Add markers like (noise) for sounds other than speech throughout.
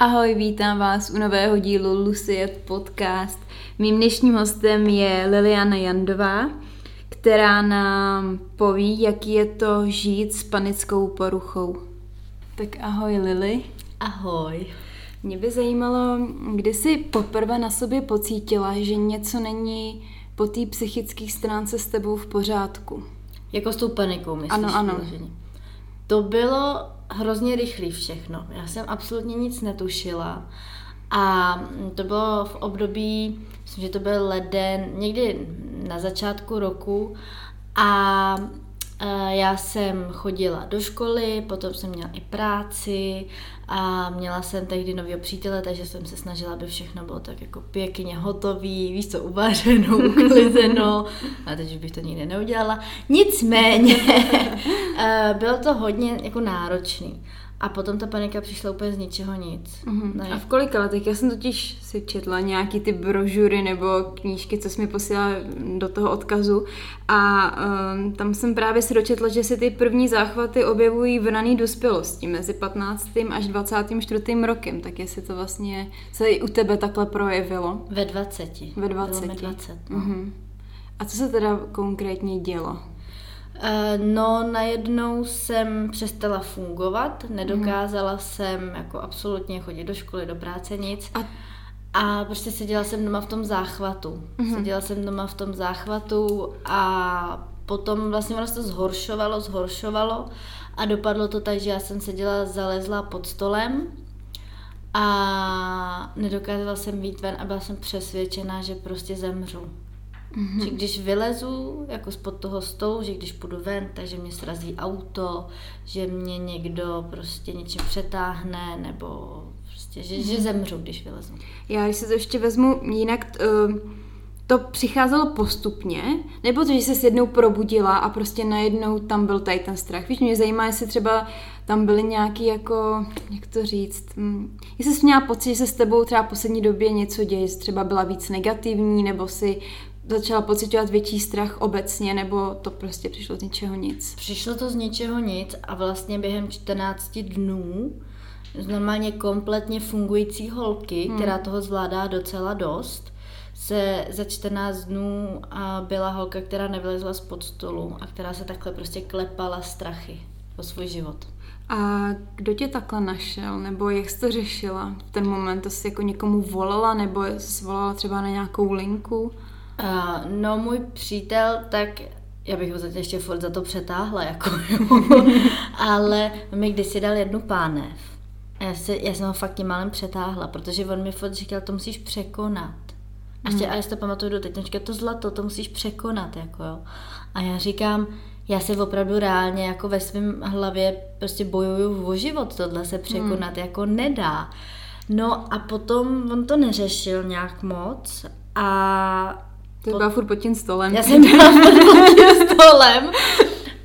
Ahoj, vítám vás u nového dílu Lucie podcast. Mým dnešním hostem je Liliana Jandová, která nám poví, jaký je to žít s panickou poruchou. Tak ahoj Lili. Ahoj. Mě by zajímalo, kdy jsi poprvé na sobě pocítila, že něco není po té psychické stránce s tebou v pořádku. Jako s tou panikou, myslíš? Ano, ano. Vyloženě. To bylo hrozně rychlý všechno. Já jsem absolutně nic netušila. A to bylo v období, myslím, že to byl leden, někdy na začátku roku. A já jsem chodila do školy, potom jsem měla i práci a měla jsem tehdy nového přítele, takže jsem se snažila, aby všechno bylo tak jako pěkně hotový, víš co, uvařeno, (laughs) uklizeno, a teď už bych to nikdy neudělala. Nicméně, (laughs) eh, bylo to hodně jako náročný. A potom ta panika přišla úplně z ničeho nic. Mm-hmm. A v kolika letech? Já jsem totiž si četla nějaký ty brožury nebo knížky, co jsi mi posílala do toho odkazu a um, tam jsem právě si dočetla, že se ty první záchvaty objevují v rané dospělosti mezi 15. až 24. rokem. Tak jestli to vlastně se i u tebe takhle projevilo? Ve 20. Ve 20. Bylo 20 no. mm-hmm. A co se teda konkrétně dělo? Eh, no, najednou jsem přestala fungovat, nedokázala mm. jsem jako absolutně chodit do školy, do práce, nic. A a prostě seděla jsem doma v tom záchvatu. Mm-hmm. Seděla jsem doma v tom záchvatu a potom vlastně ono se to zhoršovalo, zhoršovalo a dopadlo to tak, že já jsem seděla, zalezla pod stolem a nedokázala jsem být ven a byla jsem přesvědčená, že prostě zemřu. Mm-hmm. Že když vylezu jako spod toho stolu, že když půjdu ven, takže mě srazí auto, že mě někdo prostě něčím přetáhne, nebo prostě, že, mm-hmm. že zemřu, když vylezu. Já když se to ještě vezmu jinak, uh, to přicházelo postupně, nebo to, že se jednou probudila a prostě najednou tam byl tady ten strach. Víš, mě zajímá, jestli třeba tam byly nějaký jako, jak to říct, hm, jestli jsi měla pocit, že se s tebou třeba v poslední době něco děje, třeba byla víc negativní, nebo si začala pocitovat větší strach obecně, nebo to prostě přišlo z ničeho nic? Přišlo to z ničeho nic a vlastně během 14 dnů z normálně kompletně fungující holky, hmm. která toho zvládá docela dost, se za 14 dnů a byla holka, která nevylezla z pod stolu a která se takhle prostě klepala strachy o svůj život. A kdo tě takhle našel, nebo jak jsi to řešila v ten moment? To jsi jako někomu volala, nebo jsi volala třeba na nějakou linku? Uh, no můj přítel, tak já bych ho zatím ještě furt za to přetáhla, jako (laughs) ale mi kdysi dal jednu pánev. Já, se, já jsem ho fakt tím málem přetáhla, protože on mi furt říkal, to musíš překonat. A ještě, hmm. a já si to pamatuju do teď, říkal, to zlato, to musíš překonat, jako jo. A já říkám, já se opravdu reálně jako ve svém hlavě prostě bojuju o život, tohle se překonat hmm. jako nedá. No a potom on to neřešil nějak moc a ty byla furt pod tím stolem. Já jsem byla furt pod (laughs) tím stolem.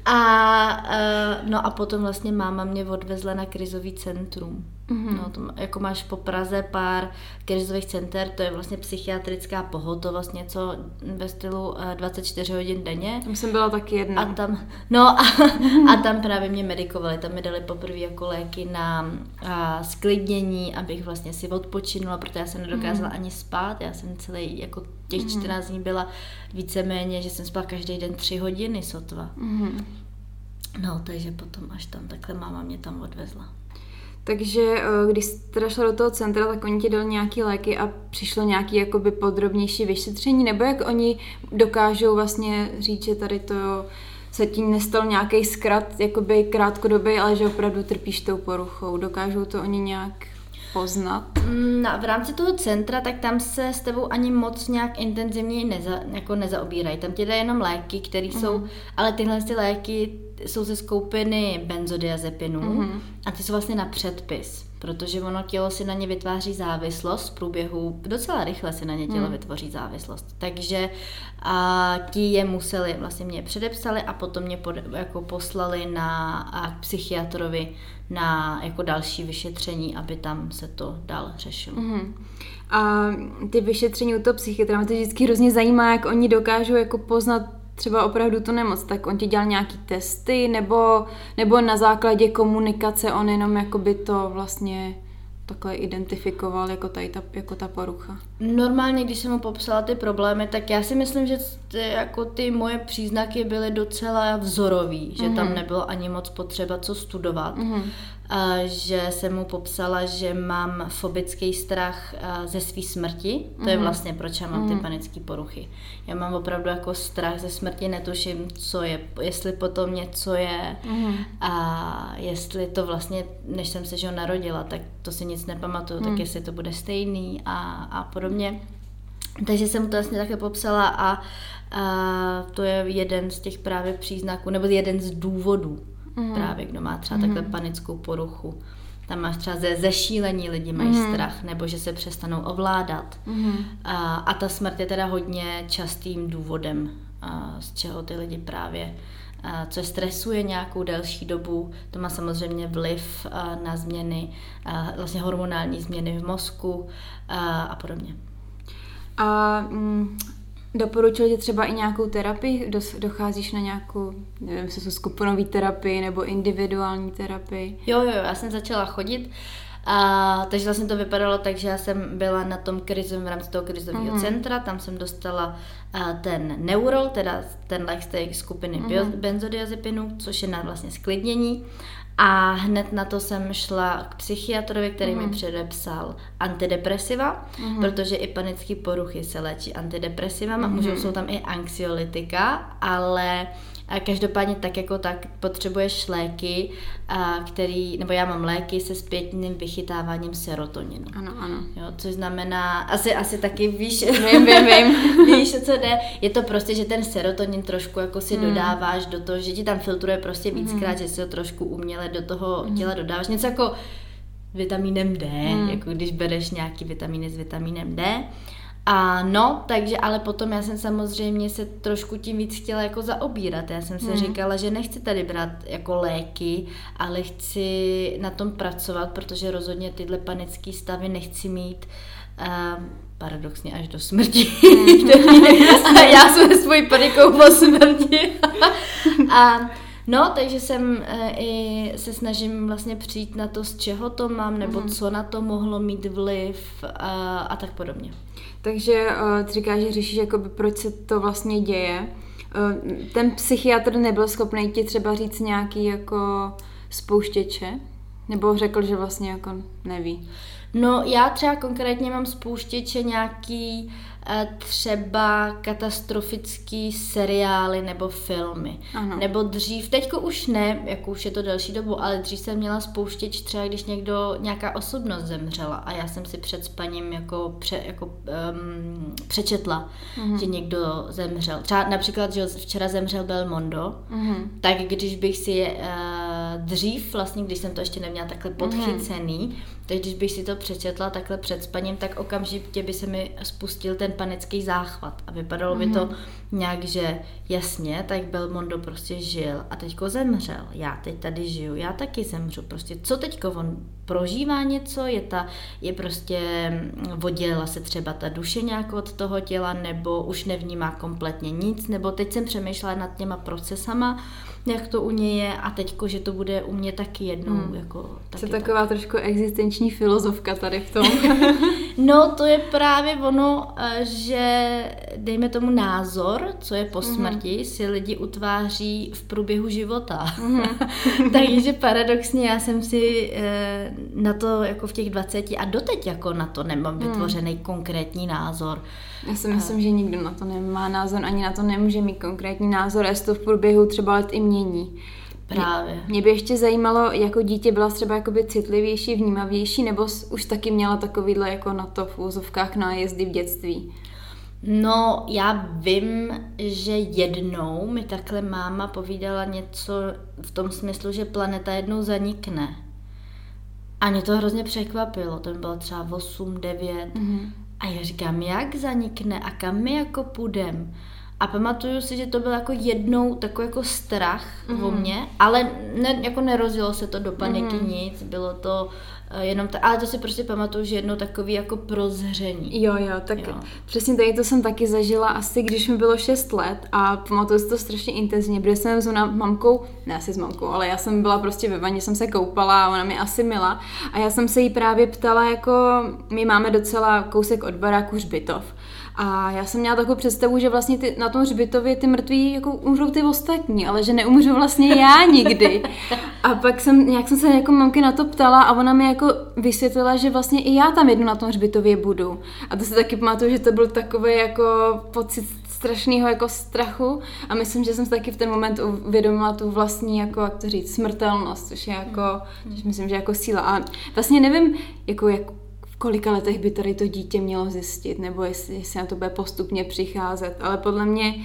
A uh, no a potom vlastně máma mě odvezla na krizový centrum. Mm-hmm. No, to, jako máš po Praze pár krizových center, to je vlastně psychiatrická pohotovost, něco ve stylu uh, 24 hodin denně. Tam jsem byla taky jedna. A tam, no a, (laughs) a tam právě mě medikovali, tam mi dali poprvé jako léky na uh, sklidnění, abych vlastně si odpočinula, protože já jsem nedokázala mm. ani spát, já jsem celý jako těch 14 dní byla víceméně, že jsem spala každý den 3 hodiny sotva. Mm. No, takže potom až tam takhle máma mě tam odvezla. Takže eh, když teda šla do toho centra, tak oni ti dali nějaký léky a přišlo nějaký jakoby podrobnější vyšetření, nebo jak oni dokážou vlastně říct, že tady to se tím nestal nějaký zkrat, jakoby krátkodobý, ale že opravdu trpíš tou poruchou. Dokážou to oni nějak poznat? No, v rámci toho centra, tak tam se s tebou ani moc nějak intenzivně neza, jako nezaobírají. Tam ti dají jenom léky, které mm-hmm. jsou, ale tyhle ty léky jsou ze skupiny benzodiazepinů mm-hmm. a ty jsou vlastně na předpis, protože ono tělo si na ně vytváří závislost v průběhu, docela rychle si na ně tělo mm. vytvoří závislost. Takže a ti je museli, vlastně mě předepsali a potom mě pod, jako poslali na a k psychiatrovi na jako další vyšetření, aby tam se to dál řešilo. Mm-hmm. A ty vyšetření u toho psychiatra, mě to vždycky hrozně zajímá, jak oni dokážou jako poznat třeba opravdu tu nemoc, tak on ti dělal nějaký testy, nebo, nebo na základě komunikace on jenom jakoby to vlastně takhle identifikoval jako, tady ta, jako ta porucha? Normálně, když jsem mu popsala ty problémy, tak já si myslím, že ty, jako ty moje příznaky byly docela vzorový, že mm-hmm. tam nebylo ani moc potřeba co studovat. Mm-hmm že jsem mu popsala, že mám fobický strach ze své smrti. To je mhm. vlastně proč já mám ty mhm. panické poruchy. Já mám opravdu jako strach ze smrti, netuším, co je, jestli potom něco je mhm. a jestli to vlastně, než jsem se že narodila, tak to si nic nepamatuju, tak jestli to bude stejný a, a podobně. Takže jsem to vlastně takhle popsala a, a to je jeden z těch právě příznaků, nebo jeden z důvodů, mm. právě kdo má třeba mm. takhle panickou poruchu. Tam máš třeba ze zešílení lidi mají mm. strach, nebo že se přestanou ovládat. Mm. A, a ta smrt je teda hodně častým důvodem, a, z čeho ty lidi právě a, co stresuje nějakou delší dobu, to má samozřejmě vliv na změny, vlastně hormonální změny v mozku a, podobně. A mm, Doporučil ti třeba i nějakou terapii? Docházíš na nějakou, nevím, jestli jsou skupinové terapii nebo individuální terapii? Jo, jo, já jsem začala chodit. A, takže vlastně to vypadalo tak, že já jsem byla na tom krizovém, v rámci toho krizového mm. centra, tam jsem dostala a, ten neurol, teda ten lék z té skupiny mm. benzodiazepinu, což je na vlastně sklidnění. A hned na to jsem šla k psychiatrovi, který mm. mi mhm. předepsal antidepresiva, mm. protože i panické poruchy se léčí antidepresivama, mm. můžou jsou tam i anxiolitika, ale a každopádně tak jako tak potřebuješ léky, a který, nebo já mám léky se zpětným vychytáváním serotoninu. Ano, ano. Jo, což znamená, asi, asi taky víš, vím, vím, vím. (laughs) víš, co jde. Je to prostě, že ten serotonin trošku jako si hmm. dodáváš do toho, že ti tam filtruje prostě víckrát, hmm. že si ho trošku uměle do toho hmm. těla dodáváš. Něco jako vitamínem D, hmm. jako když bereš nějaký vitamíny s vitamínem D. A no, takže ale potom já jsem samozřejmě se trošku tím víc chtěla jako zaobírat. Já jsem se hmm. říkala, že nechci tady brát jako léky, ale chci na tom pracovat, protože rozhodně tyhle panické stavy nechci mít uh, paradoxně až do smrti. (laughs) A já jsem svojí panikou po smrti. (laughs) a No, takže jsem e, i se snažím vlastně přijít na to, z čeho to mám, nebo mm. co na to mohlo mít vliv a, a tak podobně. Takže uh, ty říkáš, že řešíš, jakoby, proč se to vlastně děje. Uh, ten psychiatr nebyl schopný ti třeba říct nějaký jako spouštěče? Nebo řekl, že vlastně jako neví? No já třeba konkrétně mám spouštěče nějaký Eh, třeba katastrofický seriály nebo filmy. Ano. Nebo dřív, teďko už ne, jako už je to delší dobu, ale dřív jsem měla spouštěč třeba, když někdo, nějaká osobnost zemřela a já jsem si před spaním jako, pře, jako um, přečetla, uh-huh. že někdo zemřel. Třeba například, že včera zemřel Belmondo, uh-huh. tak když bych si uh, dřív, vlastně, když jsem to ještě neměla takhle podchycený, uh-huh Teď, když bych si to přečetla takhle před spaním, tak okamžitě by se mi spustil ten panický záchvat a vypadalo mm-hmm. by to mhm. nějak, že jasně, tak Belmondo prostě žil a teďko zemřel. Já teď tady žiju, já taky zemřu. Prostě co teďko on prožívá něco, je ta, je prostě mm, oddělila se třeba ta duše nějak od toho těla, nebo už nevnímá kompletně nic, nebo teď jsem přemýšlela nad těma procesama, jak to u něj je a teďko, že to bude u mě taky jednou. Hmm. Jako, taky Jsi taková tak. trošku existenční filozofka tady v tom. (laughs) no to je právě ono, eh, že dejme tomu názor, co je po hmm. smrti, hmm. si lidi utváří v průběhu života. Hmm. (laughs) Takže paradoxně já jsem si eh, na to jako v těch 20 a doteď jako na to nemám hmm. vytvořený konkrétní názor. Já si myslím, že nikdo na to nemá názor, ani na to nemůže mít konkrétní názor, jestli to v průběhu třeba let i mění. Právě. Mě by ještě zajímalo, jako dítě byla třeba jakoby citlivější, vnímavější, nebo už taky měla takovýhle jako na to v úzovkách nájezdy v dětství? No, já vím, že jednou mi takhle máma povídala něco v tom smyslu, že planeta jednou zanikne. A mě to hrozně překvapilo, to bylo třeba 8, 9. Mm-hmm. A já říkám, jak zanikne a kam my jako půjdem? A pamatuju si, že to byl jako jednou takový jako strach mm-hmm. o mě, ale ne, jako nerozilo se to do paniky mm-hmm. nic, bylo to Eh, jenom ta, ale to si prostě pamatuju, že jedno takový jako prozření. Jo, jo, tak jo. přesně tady to jsem taky zažila asi, když mi bylo 6 let a pamatuju si to strašně intenzivně, protože jsem s mamkou, ne asi s mamkou, ale já jsem byla prostě ve vaně, jsem se koupala a ona mi asi mila a já jsem se jí právě ptala, jako my máme docela kousek od baráku Žbitov a já jsem měla takovou představu, že vlastně ty, na tom hřbitově ty mrtví jako umřou ty ostatní, ale že neumřu vlastně já nikdy. A pak jsem, nějak jsem se jako mamky na to ptala a ona mi jako vysvětlila, že vlastně i já tam jednu na tom hřbitově budu. A to si taky pamatuju, že to byl takový jako pocit strašného jako strachu a myslím, že jsem se taky v ten moment uvědomila tu vlastní, jako, jak to říct, smrtelnost, což je jako, což myslím, že jako síla. A vlastně nevím, jako, jak kolika letech by tady to dítě mělo zjistit, nebo jestli, jestli na to bude postupně přicházet. Ale podle mě,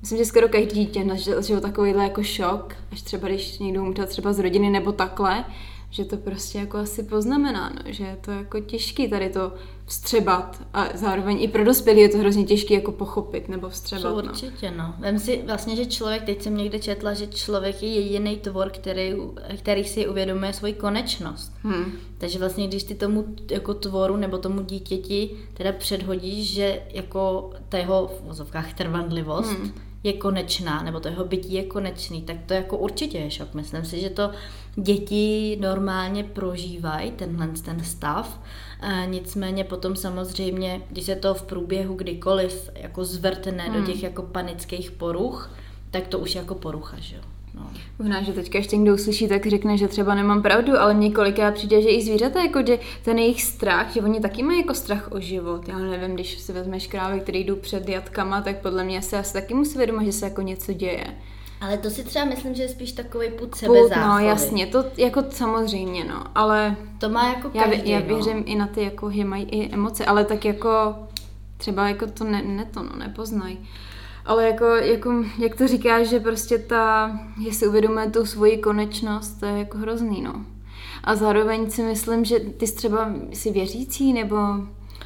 myslím, že skoro každý dítě nažil takovýhle jako šok, až třeba když někdo umřel třeba z rodiny nebo takhle, že to prostě jako asi poznamená, no, že je to jako těžký tady to vstřebat a zároveň i pro dospělí je to hrozně těžké jako pochopit nebo vstřebat. To no. určitě, no. Vem si vlastně, že člověk, teď jsem někde četla, že člověk je jediný tvor, který, který si uvědomuje svoji konečnost. Hmm. Takže vlastně, když ty tomu jako tvoru nebo tomu dítěti teda předhodíš, že jako ta jeho v vozovkách trvanlivost, hmm je konečná, nebo to jeho bytí je konečný, tak to jako určitě je šok. Myslím si, že to děti normálně prožívají, tenhle ten stav. E, nicméně potom samozřejmě, když se to v průběhu kdykoliv jako zvrtne hmm. do těch jako panických poruch, tak to už jako porucha, že jo. No. Možná, že teďka ještě někdo uslyší, tak řekne, že třeba nemám pravdu, ale mě kolikrát přijde, že i zvířata, jako že ten jejich strach, že oni taky mají jako strach o život. Já nevím, když si vezmeš krávy, které jdou před jatkama, tak podle mě se asi taky musí vědomit, že se jako něco děje. Ale to si třeba myslím, že je spíš takový put sebezáchovy. no jasně, to jako samozřejmě, no, ale... To má jako každý, Já, já no. věřím no. i na ty, jako, že mají i emoce, ale tak jako třeba jako to ne, ne to, no, nepoznají. Ale jako, jako, jak to říkáš, že prostě ta, že si uvědomuje tu svoji konečnost, to je jako hrozný, no. A zároveň si myslím, že ty jsi třeba si věřící, nebo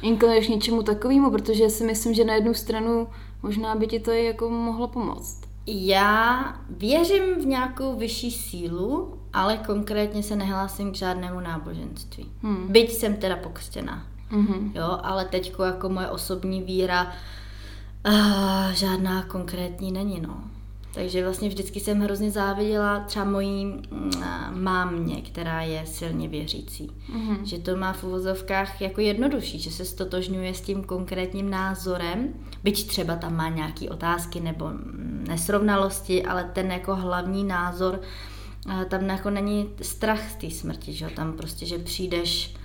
inklinuješ něčemu takovému, protože si myslím, že na jednu stranu možná by ti to jako mohlo pomoct. Já věřím v nějakou vyšší sílu, ale konkrétně se nehlásím k žádnému náboženství. Hmm. Byť jsem teda pokřtěná. Mm-hmm. Jo, ale teďko jako moje osobní víra Uh, žádná konkrétní není, no. Takže vlastně vždycky jsem hrozně záviděla třeba mojí uh, mámě, která je silně věřící. Mm-hmm. Že to má v uvozovkách jako jednodušší, že se stotožňuje s tím konkrétním názorem, byť třeba tam má nějaké otázky nebo nesrovnalosti, ale ten jako hlavní názor, tam jako není strach z té smrti, že tam prostě, že přijdeš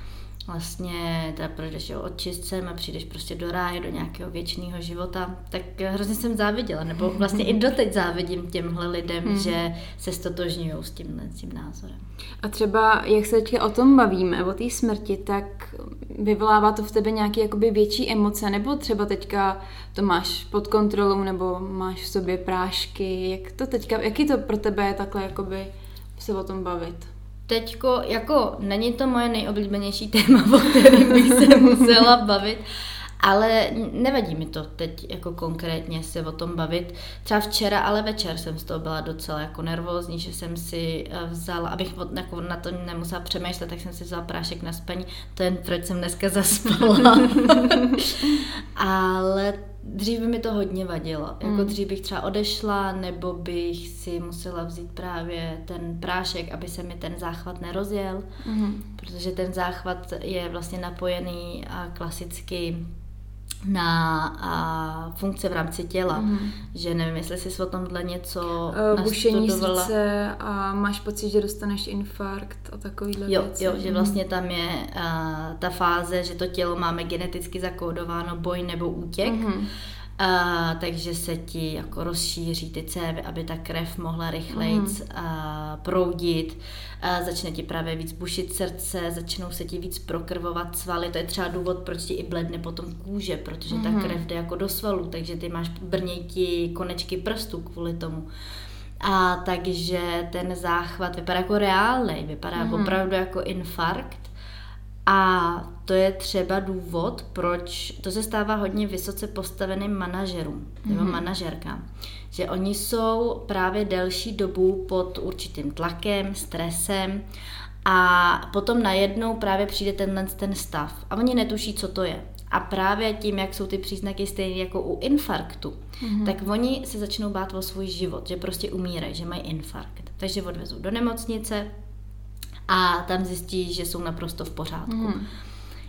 vlastně teda projdeš jo, očistcem a přijdeš prostě do ráje, do nějakého věčného života, tak hrozně jsem záviděla, nebo (laughs) vlastně i doteď závidím těmhle lidem, hmm. že se stotožňují s tím, s tím názorem. A třeba, jak se teďka o tom bavíme, o té smrti, tak vyvolává to v tebe nějaké jakoby větší emoce, nebo třeba teďka to máš pod kontrolou, nebo máš v sobě prášky, jak to teďka, jaký to pro tebe je takhle jakoby se o tom bavit? Teďko, jako není to moje nejoblíbenější téma, (laughs) o kterém bych se musela bavit, ale nevadí mi to teď jako konkrétně se o tom bavit. Třeba včera, ale večer jsem z toho byla docela jako nervózní, že jsem si eh, vzala, abych jako na to nemusela přemýšlet, tak jsem si vzala prášek na spaní. To je proč jsem dneska zaspala. (laughs) (laughs) ale dřív by mi to hodně vadilo. Jako mm. dřív bych třeba odešla, nebo bych si musela vzít právě ten prášek, aby se mi ten záchvat nerozjel, mm. protože ten záchvat je vlastně napojený a klasicky na a, funkce v rámci těla. Mm. Že nevím, jestli jsi o tomhle něco uh, Bušení srdce a máš pocit, že dostaneš infarkt a takovýhle jo, věci. Jo, že vlastně tam je uh, ta fáze, že to tělo máme geneticky zakódováno boj nebo útěk. Mm. A, takže se ti jako rozšíří ty cévy, aby ta krev mohla rychleji mm. proudit. A začne ti právě víc bušit srdce, začnou se ti víc prokrvovat svaly. To je třeba důvod, proč ti i bledne potom kůže, protože mm. ta mhm. krev jde jako do svalů, takže ty máš brněj ti konečky prstů kvůli tomu. A takže ten záchvat vypadá jako reálný, vypadá mm. opravdu jako infarkt. A to je třeba důvod, proč to se stává hodně vysoce postaveným manažerům nebo mm-hmm. manažerkám. Že oni jsou právě delší dobu pod určitým tlakem, stresem A potom najednou právě přijde tenhle ten stav a oni netuší, co to je. A právě tím, jak jsou ty příznaky stejné jako u infarktu, mm-hmm. tak oni se začnou bát o svůj život, že prostě umírají, že mají infarkt. Takže odvezou do nemocnice a tam zjistí, že jsou naprosto v pořádku. Mm-hmm.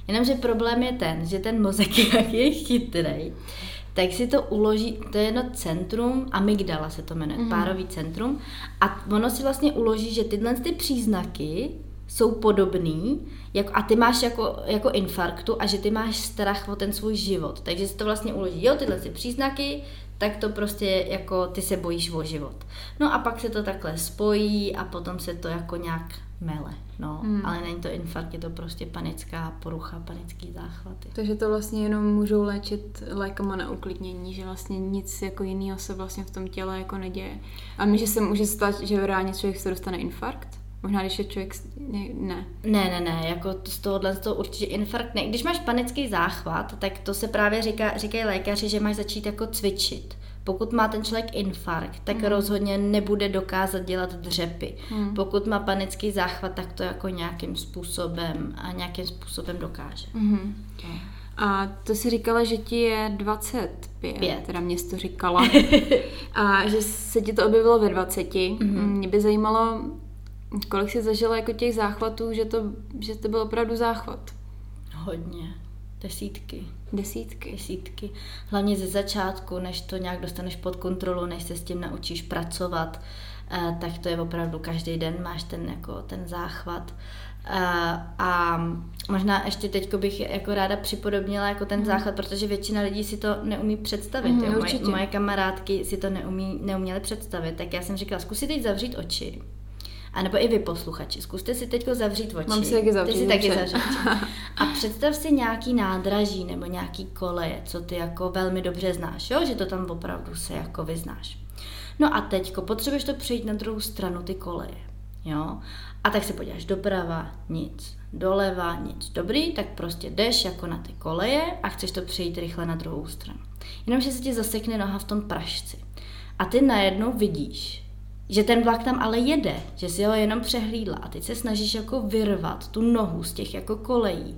Jenomže problém je ten, že ten mozek, (laughs) jak je chytrý, tak si to uloží, to je jedno centrum, amygdala se to jmenuje, mm-hmm. párový centrum, a ono si vlastně uloží, že tyhle ty příznaky jsou podobný jako, a ty máš jako, jako infarktu a že ty máš strach o ten svůj život. Takže si to vlastně uloží, jo, tyhle ty příznaky, tak to prostě jako ty se bojíš o život. No a pak se to takhle spojí a potom se to jako nějak mele. No, hmm. ale není to infarkt, je to prostě panická porucha, panický záchvaty. Takže to vlastně jenom můžou léčit lékama na uklidnění, že vlastně nic jako jiného se vlastně v tom těle jako neděje. A my, že se může stát, že reálně člověk se dostane infarkt? Možná, když je člověk... Ne. Ne, ne, ne, jako z tohohle to určitě infarkt ne. Když máš panický záchvat, tak to se právě říká, říkají lékaři, že máš začít jako cvičit. Pokud má ten člověk infarkt, tak mm. rozhodně nebude dokázat dělat dřepy. Mm. Pokud má panický záchvat, tak to jako nějakým způsobem a nějakým způsobem dokáže. Mm. No. A to si říkala, že ti je 25, Pět. teda mě to říkala. (laughs) a že se ti to objevilo ve 20. Mm-hmm. Mě by zajímalo, kolik jsi zažila jako těch záchvatů, že to, že to byl opravdu záchvat. Hodně. Desítky. Desítky. Desítky. Hlavně ze začátku, než to nějak dostaneš pod kontrolu, než se s tím naučíš pracovat, eh, tak to je opravdu každý den máš ten, jako, ten záchvat. Eh, a možná ještě teď bych jako ráda připodobnila jako ten mm. záchvat, protože většina lidí si to neumí představit. Mm, jo. Moje, moje kamarádky si to neumí, neuměly představit, tak já jsem říkala, zkusit teď zavřít oči a nebo i vy posluchači, zkuste si teď zavřít oči. Mám si taky zavřít. Ty si taky zavřít. A představ si nějaký nádraží nebo nějaký koleje, co ty jako velmi dobře znáš, jo? že to tam opravdu se jako vyznáš. No a teďko potřebuješ to přejít na druhou stranu ty koleje. Jo? A tak se podíváš doprava, nic. Doleva, nic. Dobrý, tak prostě jdeš jako na ty koleje a chceš to přejít rychle na druhou stranu. Jenomže se ti zasekne noha v tom pražci. A ty najednou vidíš, že ten vlak tam ale jede, že si ho jenom přehlídla a teď se snažíš jako vyrvat tu nohu z těch jako kolejí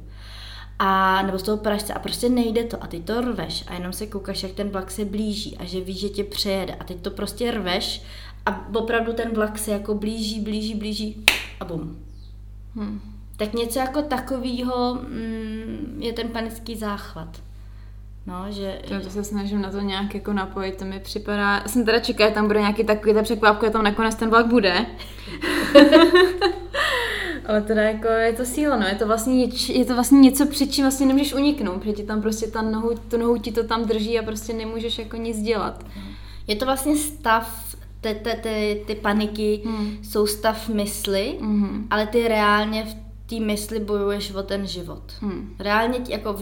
a nebo z toho pražce a prostě nejde to a ty to rveš a jenom se koukáš, jak ten vlak se blíží a že víš, že tě přejede a teď to prostě rveš a opravdu ten vlak se jako blíží, blíží, blíží a bum. Hmm. Tak něco jako takového mm, je ten panický záchvat. No, že... To, to se snažím na to nějak jako napojit, to mi připadá... Já jsem teda čekala, že tam bude nějaký takový ta překvapka, že tam nakonec ten vlak bude. (laughs) Ale teda jako je to síla, no, je to vlastně, je to vlastně něco, před čím vlastně nemůžeš uniknout, protože ti tam prostě ta nohu, tu nohu ti to tam drží a prostě nemůžeš jako nic dělat. Je to vlastně stav, ty, ty, ty, ty paniky hmm. jsou stav mysli, hmm. ale ty reálně v té mysli bojuješ o ten život. Hmm. Reálně jako v,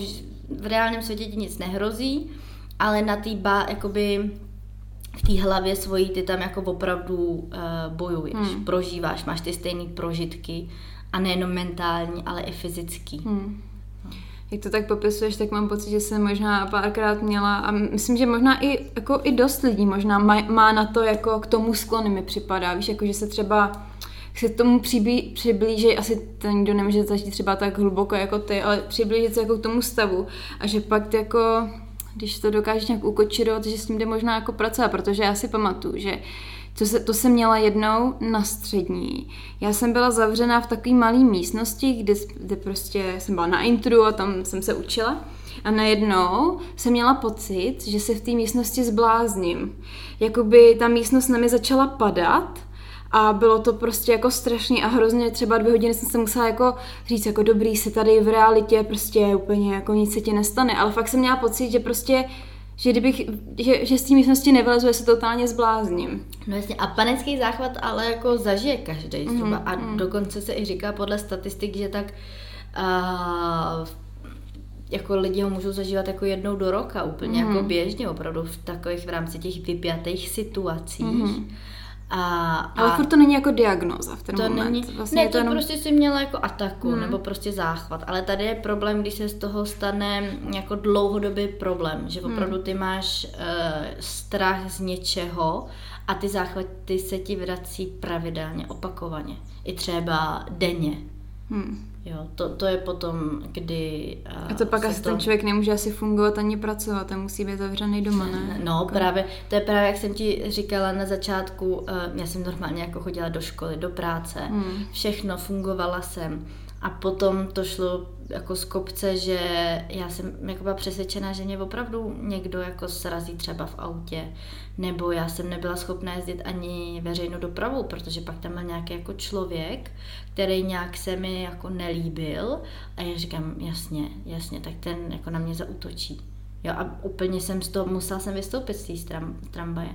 v reálném světě ti nic nehrozí, ale na té ba, jakoby v té hlavě svojí ty tam jako opravdu uh, bojuješ, hmm. prožíváš, máš ty stejné prožitky a nejenom mentální, ale i fyzický. Hmm. Jak to tak popisuješ, tak mám pocit, že jsem možná párkrát měla a myslím, že možná i, jako i dost lidí možná má, má na to jako k tomu sklony mi připadá. Víš, jako že se třeba se tomu přibí, přiblíží, asi to nikdo nemůže začít třeba tak hluboko jako ty, ale přiblížit se jako k tomu stavu a že pak jako, když to dokážeš nějak ukočirovat, že s tím jde možná jako pracovat, protože já si pamatuju, že to, se, to jsem měla jednou na střední. Já jsem byla zavřená v takové malé místnosti, kde, kde prostě jsem byla na intru a tam jsem se učila. A najednou jsem měla pocit, že se v té místnosti zblázním. Jakoby ta místnost na mě začala padat a bylo to prostě jako strašný a hrozně třeba dvě hodiny jsem se musela jako říct jako dobrý se tady v realitě prostě úplně jako nic se ti nestane, ale fakt jsem měla pocit, že prostě že kdybych, že, že s tím místnosti nevylezu, že se totálně zblázním. No jasně, a panický záchvat ale jako zažije každý zhruba mm-hmm. a mm. dokonce se i říká podle statistik, že tak uh, jako lidi ho můžou zažívat jako jednou do roka úplně mm. jako běžně, opravdu v takových v rámci těch vypjatých situacích. Mm. A, Ale a furt to není jako diagnoza v ten to moment. není, Vlastně ne, je to, jenom- prostě si měla jako ataku, Hmm. nebo prostě záchvat, ale tady je problém, když se z toho stane jako dlouhodobý problém, že Hmm. opravdu ty máš uh, strach z něčeho a ty záchvaty se ti vrací pravidelně, opakovaně, i třeba denně. Hmm. Jo, to, to je potom, kdy... A to pak asi ten člověk nemůže asi fungovat ani pracovat, ten musí být zavřený doma, ne? (laughs) No právě, to je právě, jak jsem ti říkala na začátku, eh, já jsem normálně jako chodila do školy, do práce, Hmm. všechno, fungovala jsem a potom to šlo jako z kopce, že já jsem jako byla přesvědčená, že mě opravdu někdo jako srazí třeba v autě, nebo já jsem nebyla schopná jezdit ani veřejnou dopravu, protože pak tam byl nějaký jako člověk, který nějak se mi jako nelíbil a já říkám, jasně, jasně, tak ten jako na mě zautočí. Jo, a úplně jsem z toho, musela jsem vystoupit z té tram, tramvaje.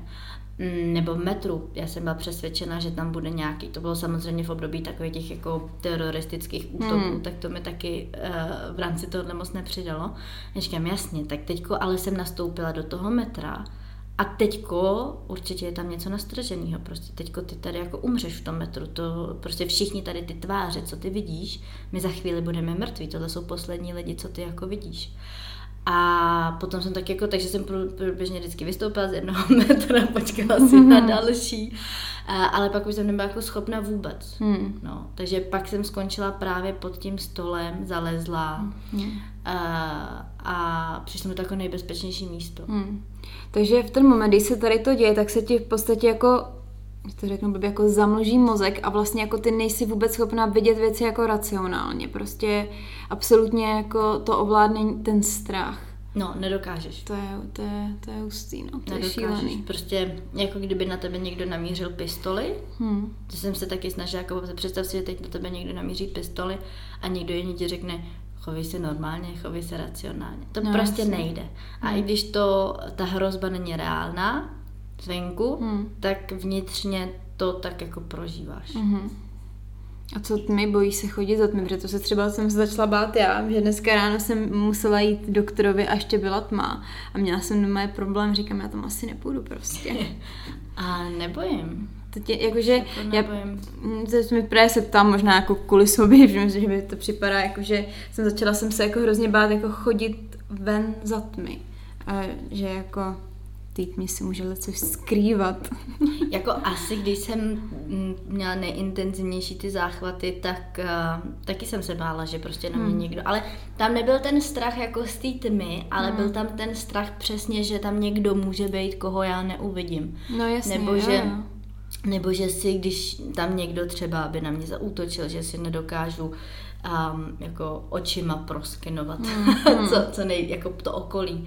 Mm, Nebo v metru. Já jsem byla přesvědčena, že tam bude nějaký. To bylo samozřejmě v období takových těch jako teroristických útoků, Hmm. tak to mi taky uh, v rámci tohohle moc nepřidalo. Já říkám, jasně, tak teďko ale jsem nastoupila do toho metra a teďko určitě je tam něco nastraženého. Prostě teďko ty tady jako umřeš v tom metru. To prostě všichni tady ty tváře, co ty vidíš, my za chvíli budeme mrtví. Tohle jsou poslední lidi, co ty jako vidíš. A potom jsem tak jako, takže jsem prů- průběžně vždycky vystoupila z jednoho (laughs) metra, počkala si na další, a, ale pak už jsem nebyla jako schopna vůbec. Hmm. No, takže pak jsem skončila právě pod tím stolem, zalezla Hmm. a, a přišlo mi to jako nejbezpečnější místo. Hmm. Takže v ten moment, kdy se tady to děje, tak se ti v podstatě jako když to řeknu blbě, jako zamlží mozek a vlastně jako ty nejsi vůbec schopná vidět věci jako racionálně. Prostě absolutně jako to ovládne ten strach. No, nedokážeš. To je, to je, to je hustý, no. To je Nedokážeš. šílený. Prostě jako kdyby na tebe někdo namířil pistoli, Hmm. To jsem se taky snažila, jako představ si, že teď na tebe někdo namíří pistoli a někdo jiný ti řekne, chovej se normálně, chovej se racionálně. To No, prostě jasně. nejde. A i když to, ta hrozba není reálná, zvenku, Hmm. tak vnitřně to tak jako prožíváš. Mhm. A co tmy, bojíš se chodit za tmy, protože to se třeba jsem se začala bát já, že dneska ráno jsem musela jít doktorovi a ještě byla tma a měla jsem doma problém, říkám, já tam asi nepůjdu prostě. (laughs) A nebojím. To tě, jakože, já, mm, to mi právě se ptám možná jako kvůli sobě, (laughs) že, mi- že mi to připadá, jakože jsem začala jsem se jako hrozně bát jako chodit ven za tmy. A že jako ty tmy si může leco skrývat. (laughs) Jako asi, když jsem mm, měla nejintenzivnější ty záchvaty, tak uh, taky jsem se bála, že prostě na mě Hmm. někdo... Ale tam nebyl ten strach jako z té tmy, ale Hmm. byl tam ten strach přesně, že tam někdo může být, koho já neuvidím. No jasně, Nebo jo, že- jo. Nebo že si, když tam někdo třeba by na mě zaútočil, že si nedokážu um, jako očima proskinovat, (laughs) Hmm. co, co nej, jako to okolí.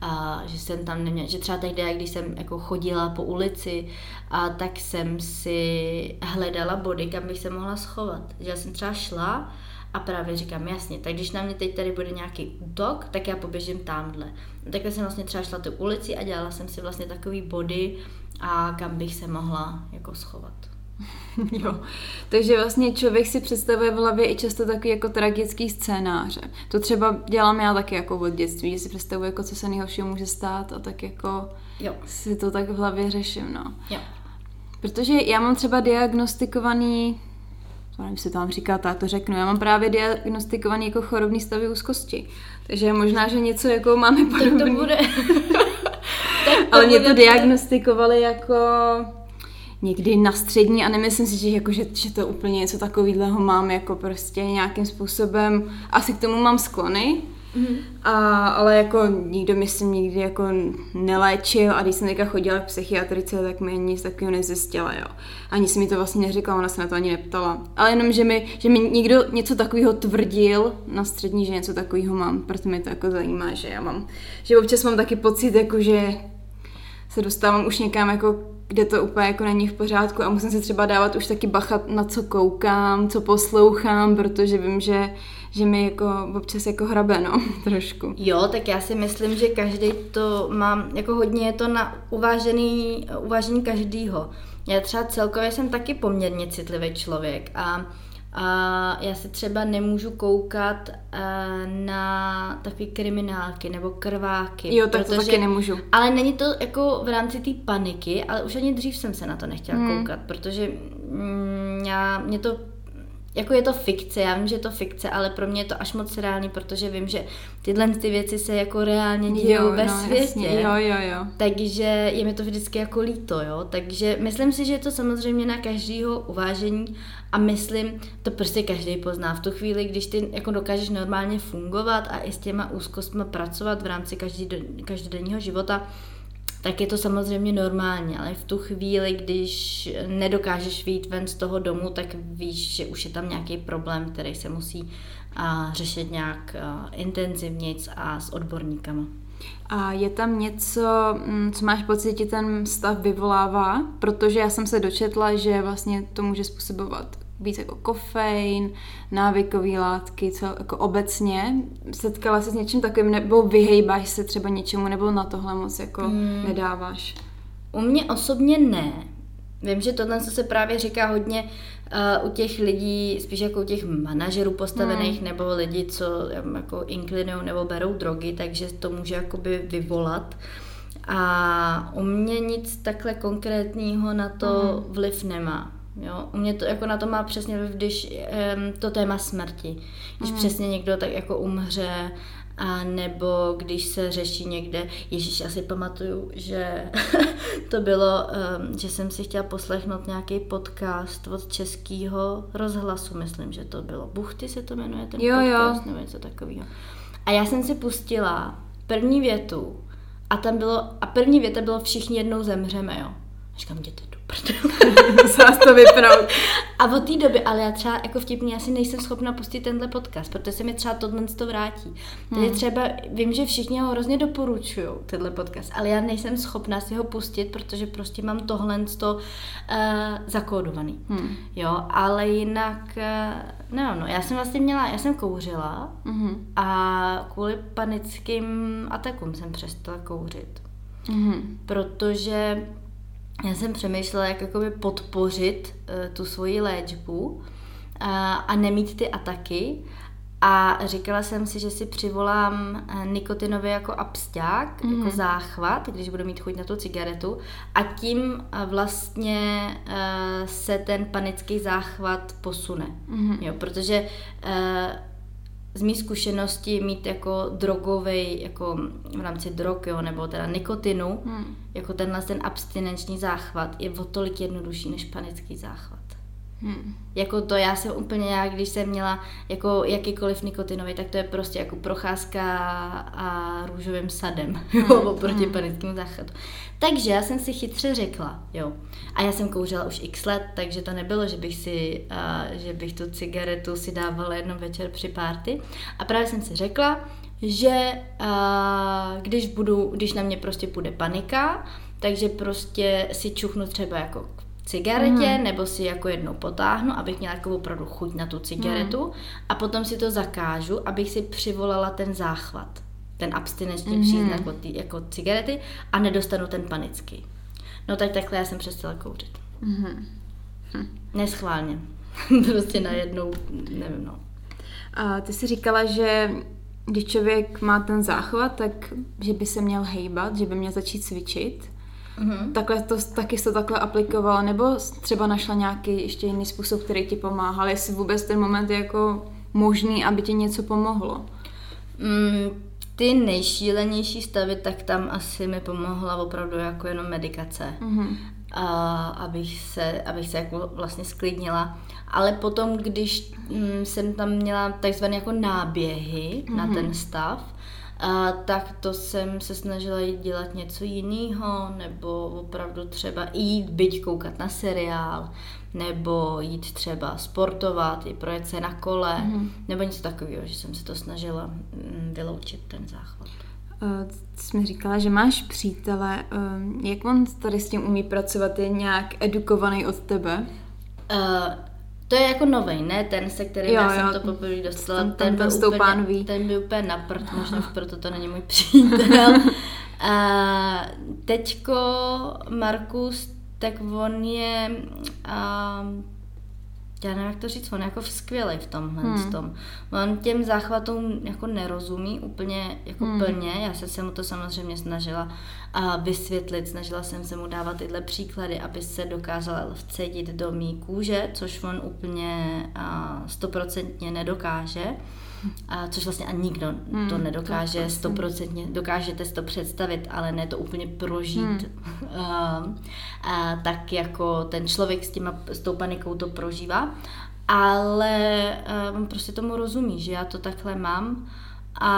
A že jsem tam neměla, že třeba tehdy, když jsem jako chodila po ulici, a tak jsem si hledala body, kam bych se mohla schovat. Že já jsem třeba šla a právě říkám, jasně, tak když na mě teď tady bude nějaký útok, tak já poběžím tamhle. Takhle jsem vlastně třeba šla tu ulici a dělala jsem si vlastně takový body, a kam bych se mohla jako schovat. (laughs) Jo, takže vlastně člověk si představuje v hlavě i často takový jako tragický scénáře. To třeba dělám já taky jako od dětství, že si představuji, jako co se nejhoršího může stát a tak jako Jo, si to tak v hlavě řeším, no. jo. Protože já mám třeba diagnostikovaný, to nevím, jestli to vám říká, tak to řeknu, já mám právě diagnostikovaný jako chorobný stavy úzkosti. Takže možná, že něco jako máme Tak to bude... (laughs) tak Ale mě to diagnostikovali jako někdy na střední a nemyslím si, že, jako, že, že to úplně něco takového mám jako prostě nějakým způsobem, asi k tomu mám sklony, Mhm. a, ale jako nikdo mi jsem nikdy jako neléčil a když jsem teďka chodila k psychiatrice, tak mi nic takového nezjistila, jo. Ani si mi to vlastně neřekla, ona se na to ani neptala. Ale jenom, že mi, že mi někdo něco takového tvrdil na střední, že něco takového mám, proto mě to jako zajímá, že já mám, že občas mám taky pocit, jako že se dostávám už někam, jako, kde to úplně jako není v pořádku a musím si třeba dávat už taky bachat na co koukám, co poslouchám, protože vím, že, že mi jako občas jako hrabe, no, (laughs) trošku. Jo, tak já si myslím, že každý to má, jako hodně je to na uvážený, uvážení každýho. Já třeba celkově jsem taky poměrně citlivý člověk a A já se třeba nemůžu koukat uh, na takové kriminálky nebo krváky. Jo, tak protože, to taky nemůžu. Ale není to jako v rámci té paniky, ale už ani dřív jsem se na to nechtěla hmm. koukat, protože mm, já, mě to jako je to fikce, já vím, že je to fikce, ale pro mě je to až moc reálný, protože vím, že tyhle ty věci se jako reálně dějou ve no, světě. Jasně. Jo, jo, jo. Takže je mi to vždycky jako líto, jo. Takže myslím si, že je to samozřejmě na každého uvážení a myslím, to prostě každý pozná. V tu chvíli, když ty jako dokážeš normálně fungovat a i s těma úzkostmi pracovat v rámci každodenního života, tak je to samozřejmě normální, ale v tu chvíli, když nedokážeš vyjít ven z toho domu, tak víš, že už je tam nějaký problém, který se musí a, řešit nějak intenzivně a s odborníkama. A je tam něco, mm, co máš pocit, že ten stav vyvolává? Protože já jsem se dočetla, že vlastně to může způsobovat víc jako kofein, návykové látky, co jako obecně. Setkala se s něčím takovým, nebo vyhejbáš se třeba něčemu, nebo na tohle moc jako hmm. nedáváš? U mě osobně ne. Vím, že tohle co se právě říká hodně uh, u těch lidí, spíš jako u těch manažerů postavených, hmm. nebo lidí, co jako inklinují nebo berou drogy, takže to může jakoby vyvolat. A u mě nic takhle konkrétního na to hmm. vliv nemá. Jo, u mě to jako na to má přesně když um, to téma smrti. Když mm. přesně někdo tak jako umře, a nebo když se řeší někde, Ježíš, já si pamatuju, že (laughs) to bylo, um, že jsem si chtěla poslechnout nějaký podcast od českého rozhlasu, myslím, že to bylo. Buchty se to jmenuje, ten jo, podcast, jo. nebo něco takového. A já jsem si pustila první větu a tam bylo, a první věta bylo všichni jednou zemřeme, jo. A říkám, jděte Musela (laughs) to vypnout. A od té doby, ale já třeba jako vtipně asi nejsem schopna pustit tenhle podcast, protože se mi třeba tohle to vrátí. Hmm. třeba, vím, že všichni ho hrozně doporučují, tenhle podcast, ale já nejsem schopna si ho pustit, protože prostě mám tohle to uh, zakódovaný. Hmm. Jo, ale jinak, uh, no, no, já jsem vlastně měla, já jsem kouřila hmm. a kvůli panickým atakům jsem přestala kouřit. Hmm. Protože já jsem přemýšlela, jak jakoby podpořit uh, tu svoji léčbu uh, a nemít ty ataky. A říkala jsem si, že si přivolám eh, nikotinový jako absták, mm-hmm. jako záchvat, když budu mít chuť na tu cigaretu. A tím vlastně uh, se ten panický záchvat posune. Mm-hmm. Jo, protože uh, z mých zkušenosti mít jako drogový, jako v rámci drog, jo, nebo teda nikotinu, hmm. jako tenhle ten abstinenční záchvat je o tolik jednodušší než panický záchvat. Hmm. Jako to já jsem úplně já, když jsem měla jako jakýkoliv nikotinový, tak to je prostě jako procházka a růžovým sadem, (laughs) hmm. jo, oproti hmm. panickému záchvatu. Takže já jsem si chytře řekla, jo. A já jsem kouřila už x let, takže to nebylo, že bych si, uh, že bych tu cigaretu si dávala jednou večer při párty. A právě jsem si řekla, že uh, když budu, když na mě prostě půjde panika, takže prostě si čuchnu třeba jako cigaretě, mm. nebo si jako jednou potáhnu, abych měla jako opravdu chuť na tu cigaretu mm. a potom si to zakážu, abych si přivolala ten záchvat, ten abstinenční mm. příznak jako, tý, jako cigarety a nedostanu ten panický. No tak takhle já jsem přestala kouřit. Mm. Hm. Neschválně. (laughs) prostě najednou, nevím no. A ty jsi říkala, že když člověk má ten záchvat, tak že by se měl hejbat, že by měl začít cvičit. Mm-hmm. Takhle to, taky jsi to takhle aplikovala, nebo třeba našla nějaký ještě jiný způsob, který ti pomáhal, jestli vůbec ten moment je jako možný, aby ti něco pomohlo? Mm, ty nejšílenější stavy, tak tam asi mi pomohla opravdu jako jenom medikace. Mm-hmm. A, abych se, abych se jako vlastně sklidnila. Ale potom, když mm, jsem tam měla takzvané jako náběhy mm-hmm. na mhm. ten stav, a tak to jsem se snažila jít dělat něco jiného, nebo opravdu třeba jít byť koukat na seriál, nebo jít třeba sportovat, i projet se na kole, mm-hmm. nebo něco takového, že jsem se to snažila mm, vyloučit ten záchvat. Uh, jsi mi říkala, že máš přítele. Uh, jak on tady s tím umí pracovat? Je nějak edukovaný od tebe? Uh, to je jako novej, ne ten, se kterým jo, já jsem jo, to poprvé dostala. Ten, ten, ten, byl úplně, ten byl úplně na prd, možná (laughs) proto to není můj přítel. A teďko Markus, tak on je a, já nevím, jak to říct, on je jako skvělý v tomhle hmm. tom. On těm záchvatům jako nerozumí úplně jako hmm. plně, já jsem se mu to samozřejmě snažila a vysvětlit, snažila jsem se mu dávat tyhle příklady, aby se dokázal vcedit do mý kůže, což on úplně stoprocentně nedokáže. A což vlastně ani nikdo hmm, to nedokáže stoprocentně, dokážete si to představit, ale ne to úplně prožít. Hmm. a, (laughs) a tak jako ten člověk s, těma, s tou panikou to prožívá, ale on prostě tomu rozumí, že já to takhle mám a,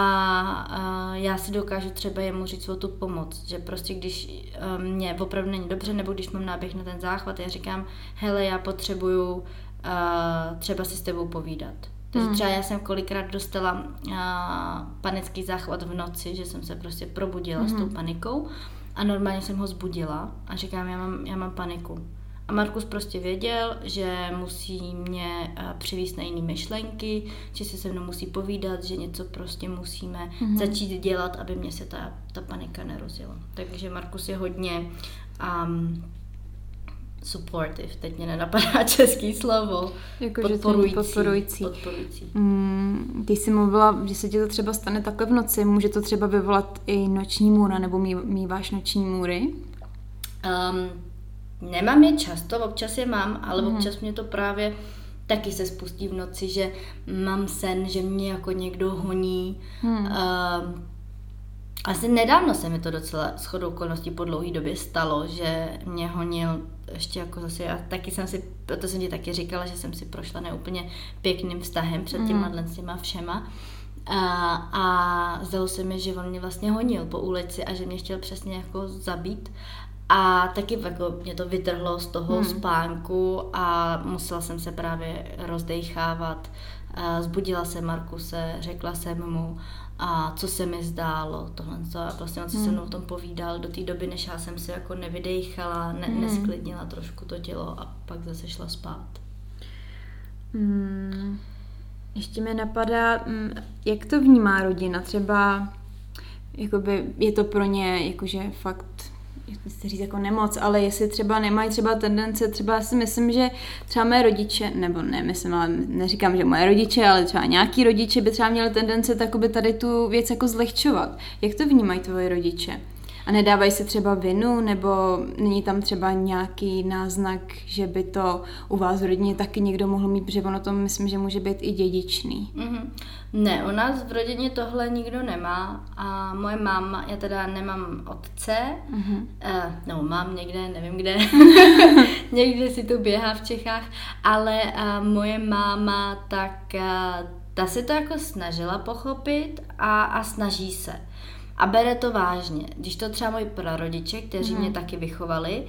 a já si dokážu třeba jemu říct o tu pomoc, že prostě když mě opravdu není dobře, nebo když mám náběh na ten záchvat, já říkám, hele, já potřebuju uh, třeba si s tebou povídat takže hmm. třeba já jsem kolikrát dostala uh, panický záchvat v noci, že jsem se prostě probudila hmm. s tou hmm. panikou a normálně jsem ho zbudila a říkám, já mám, já mám paniku. A Markus prostě věděl, že musí mě uh, přivíst na jiné myšlenky, že se se mnou musí povídat, že něco prostě musíme mm-hmm. začít dělat, aby mě se ta, ta panika nerozjela. Takže Markus je hodně um, supportive, teď mě nenapadá (laughs) český slovo. Jako, podporující. podporující. podporující. Mm, ty jsi mluvila, že se ti to třeba stane takhle v noci, může to třeba vyvolat i noční můra, nebo mý, míváš noční můry? Um, nemám je často, občas je mám, ale mm. občas mě to právě taky se spustí v noci, že mám sen, že mě jako někdo honí. Hmm. Um, asi nedávno se mi to docela shodou okolností po dlouhé době stalo, že mě honil ještě jako zase, já taky jsem si, to jsem ti taky říkala, že jsem si prošla neúplně pěkným vztahem před těma, mm. těma všema. A, a zdalo se mi, že on mě vlastně honil po ulici a že mě chtěl přesně jako zabít. A taky jako mě to vytrhlo z toho hmm. spánku a musela jsem se právě rozdechávat. Zbudila se Markuse, řekla jsem mu, a co se mi zdálo, tohle. A vlastně on se hmm. se mnou o tom povídal do té doby, než já jsem si jako nevydejchala, ne, hmm. nesklidnila trošku to tělo a pak zase šla spát. Hmm. Ještě mi napadá, mm, jak to vnímá rodina, třeba jakoby je to pro ně jakože fakt nechci říct jako nemoc, ale jestli třeba nemají třeba tendence, třeba si myslím, že třeba mé rodiče, nebo ne, myslím, ale neříkám, že moje rodiče, ale třeba nějaký rodiče by třeba měli tendence takoby tady tu věc jako zlehčovat. Jak to vnímají tvoje rodiče? A nedávají se třeba vinu, nebo není tam třeba nějaký náznak, že by to u vás v rodině taky někdo mohl mít, protože ono to myslím, že může být i dědičný. Mm-hmm. Ne, u nás v rodině tohle nikdo nemá a moje máma, já teda nemám otce, mm-hmm. uh, no mám někde, nevím kde, (laughs) někde si tu běhá v Čechách, ale uh, moje máma tak uh, ta si to jako snažila pochopit a, a snaží se. A bere to vážně. Když to třeba moji prarodiče, kteří mm. mě taky vychovali,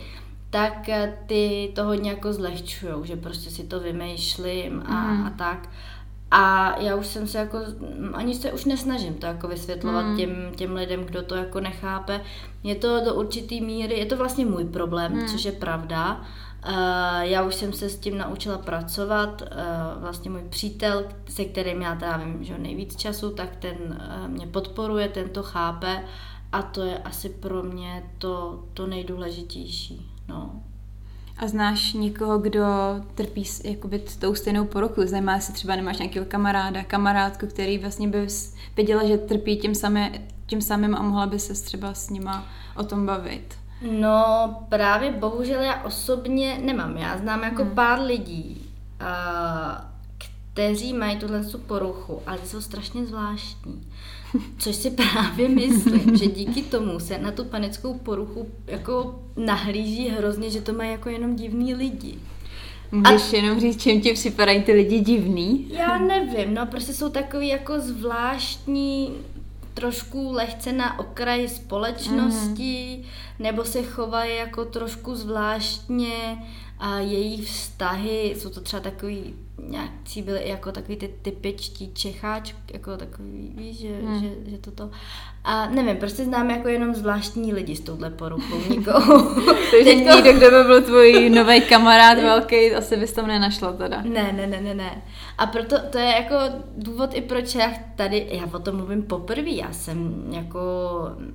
tak eh, ty to hodně jako zlehčujou, že prostě si to vymýšlím a, mm. a tak. A já už jsem se jako, ani se už nesnažím to jako vysvětlovat mm. těm, těm lidem, kdo to jako nechápe. Je to do určitý míry, je to vlastně můj problém, mm. což je pravda. Uh, já už jsem se s tím naučila pracovat. Uh, vlastně můj přítel, se kterým já trávím že nejvíc času, tak ten uh, mě podporuje, ten to chápe a to je asi pro mě to, to nejdůležitější. No. A znáš někoho, kdo trpí jakoby tou stejnou poruchu? Zajímá se třeba, nemáš nějakého kamaráda, kamarádku, který vlastně by věděla, že trpí tím, samé, tím samým a mohla by se třeba s nima o tom bavit? No právě bohužel já osobně nemám. Já znám jako hmm. pár lidí, uh, kteří mají tuhle poruchu, ale jsou strašně zvláštní. (laughs) Což si právě myslím, že díky tomu se na tu panickou poruchu jako nahlíží hrozně, že to mají jako jenom divní lidi. Můžeš a... jenom říct, čím ti připadají ty lidi divný? Já nevím, no prostě jsou takový jako zvláštní, trošku lehce na okraji společnosti, mm-hmm. nebo se chovají jako trošku zvláštně a její vztahy, jsou to třeba takový nějaký byli jako takový ty typičtí Čecháč, jako takový, víš, že, hmm. že, že toto. A nevím, prostě znám jako jenom zvláštní lidi s touhle poruchou, (laughs) nikoho. (laughs) Takže Teďko... někdo, kdo by byl tvůj (laughs) nový kamarád velký, asi bys tam nenašla teda. Ne, ne, ne, ne, ne. A proto to je jako důvod i proč já tady, já o tom mluvím poprvé, já jsem jako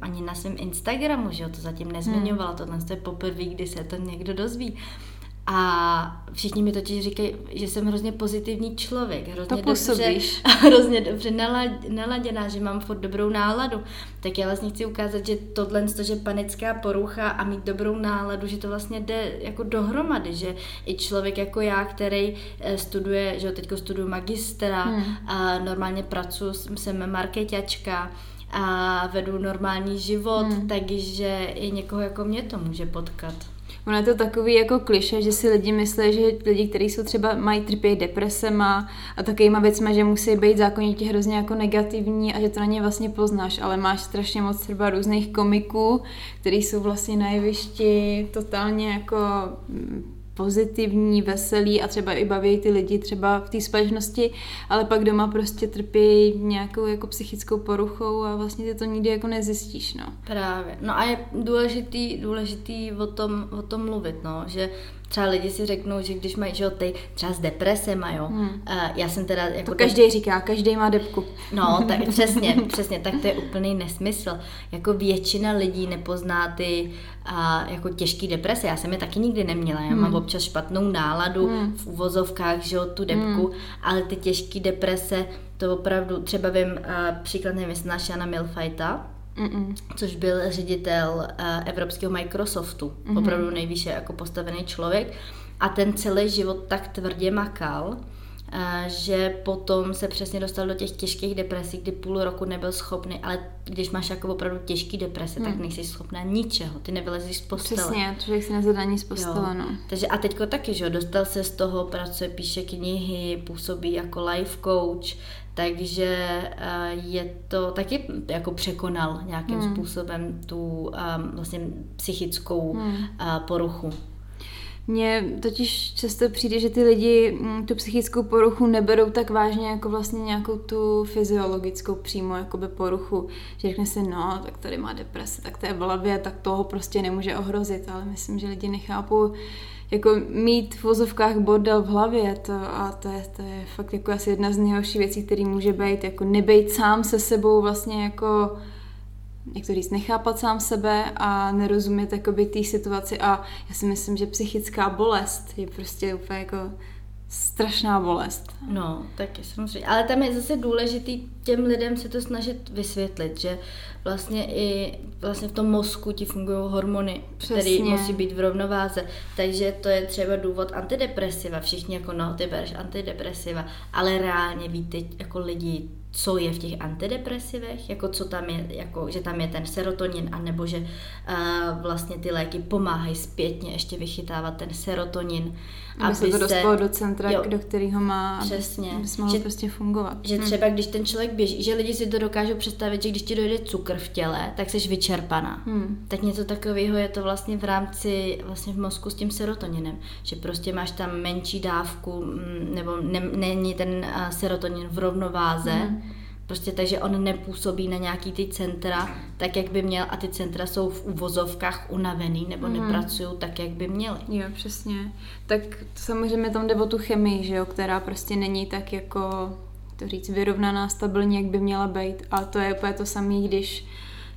ani na svém Instagramu, že jo, to zatím nezmiňovala, hmm. tohle je poprvé, kdy se to někdo dozví. A všichni mi totiž říkají, že jsem hrozně pozitivní člověk, hrozně to dobře, (laughs) hrozně dobře naladěná, že mám furt dobrou náladu. Tak já vlastně chci ukázat, že tohle, že panická porucha a mít dobrou náladu, že to vlastně jde jako dohromady, že i člověk jako já, který eh, studuje, že teď studuju magistra, hmm. a normálně pracuji, jsem marketačka, a vedu normální život, hmm. takže i někoho jako mě to může potkat. Ono je to takový jako kliše, že si lidi myslí, že lidi, kteří jsou třeba mají trpějí depresema a takovýma věcmi, že musí být zákonitě hrozně jako negativní a že to na ně vlastně poznáš, ale máš strašně moc třeba různých komiků, kteří jsou vlastně na jevišti totálně jako mm, pozitivní, veselí a třeba i baví ty lidi třeba v té společnosti, ale pak doma prostě trpí nějakou jako psychickou poruchou a vlastně ty to nikdy jako nezjistíš, no. Právě. No a je důležitý, důležitý o tom, o tom mluvit, no, že třeba lidi si řeknou, že když mají, že ty třeba s depresem, jo. Hmm. Uh, já jsem teda jako... To každý říká, každý má depku. No, tak (laughs) přesně, přesně, tak to je úplný nesmysl. Jako většina lidí nepozná ty uh, jako těžký deprese. Já jsem je taky nikdy neměla. Já hmm. mám občas špatnou náladu hmm. v uvozovkách, že jo, tu depku, hmm. ale ty těžké deprese, to opravdu, třeba vím, uh, příklad nevím, jestli Milfajta, Mm-mm. což byl ředitel uh, evropského Microsoftu, mm-hmm. opravdu nejvýše jako postavený člověk a ten celý život tak tvrdě makal, uh, že potom se přesně dostal do těch těžkých depresí, kdy půl roku nebyl schopný, ale když máš jako opravdu těžký deprese, mm. tak nejsi schopná ničeho, ty nevylezíš z postele. Přesně, člověk si nezadá z postele, no. Takže a teďko taky, že jo, dostal se z toho, pracuje, píše knihy, působí jako life coach, takže eh, je to taky jako překonal nějakým hmm. způsobem tu um, vlastně psychickou hmm. uh, poruchu. Mně totiž často přijde, že ty lidi mm, tu psychickou poruchu neberou tak vážně jako vlastně nějakou tu fyziologickou přímo jakoby poruchu. Že řekne si, no, tak tady má deprese, tak to je v hlavě, tak toho prostě nemůže ohrozit. Ale myslím, že lidi nechápou, jako mít v vozovkách bordel v hlavě to, a to je, to je fakt jako asi jedna z nejhorších věcí, který může být, jako nebejt sám se sebou vlastně jako jak to říct, nechápat sám sebe a nerozumět jakoby té situaci. A já si myslím, že psychická bolest je prostě úplně jako strašná bolest. No, taky samozřejmě. Ale tam je zase důležitý těm lidem se to snažit vysvětlit, že vlastně i vlastně v tom mozku ti fungují hormony, které musí být v rovnováze. Takže to je třeba důvod antidepresiva. Všichni jako no, ty bereš antidepresiva, ale reálně víte jako lidi, co je v těch antidepresivech, jako co tam je, jako, že tam je ten serotonin, anebo že uh, vlastně ty léky pomáhají zpětně ještě vychytávat ten serotonin. Aby, aby se to dostalo do centra, jo, do kterého má, přesně, aby, mohlo že, prostě fungovat. Že hm. třeba když ten člověk běží, že lidi si to dokážou představit, že když ti dojde cukr v těle, tak jsi vyčerpaná. Hmm. Tak něco takového je to vlastně v rámci, vlastně v mozku s tím serotoninem, že prostě máš tam menší dávku, mm, nebo ne, není ten uh, serotonin v rovnováze, hmm Prostě takže on nepůsobí na nějaký ty centra tak, jak by měl a ty centra jsou v uvozovkách unavený nebo mm. nepracují tak, jak by měly. Jo, přesně. Tak samozřejmě tam jde o tu chemii, že jo, která prostě není tak jako, to říct, vyrovnaná, stabilní, jak by měla být. A to je úplně to samé, když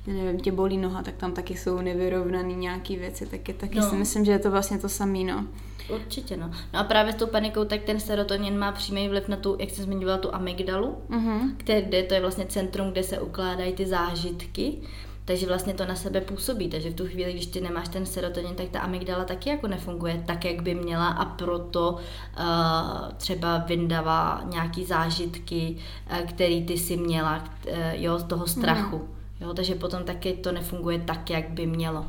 nevím, tě bolí noha, tak tam taky jsou nevyrovnané nějaké věci, tak je, taky no. si myslím, že je to vlastně to samé, no. Určitě, no. No a právě s tou panikou, tak ten serotonin má přímý vliv na tu, jak jsem zmiňovala, tu amygdalu, mm-hmm. kde to je vlastně centrum, kde se ukládají ty zážitky. Takže vlastně to na sebe působí, takže v tu chvíli, když ty nemáš ten serotonin, tak ta amygdala taky jako nefunguje tak, jak by měla a proto uh, třeba vyndává nějaký zážitky, uh, který ty si měla, uh, jo, z toho strachu. Mm. Jo, takže potom taky to nefunguje tak, jak by mělo.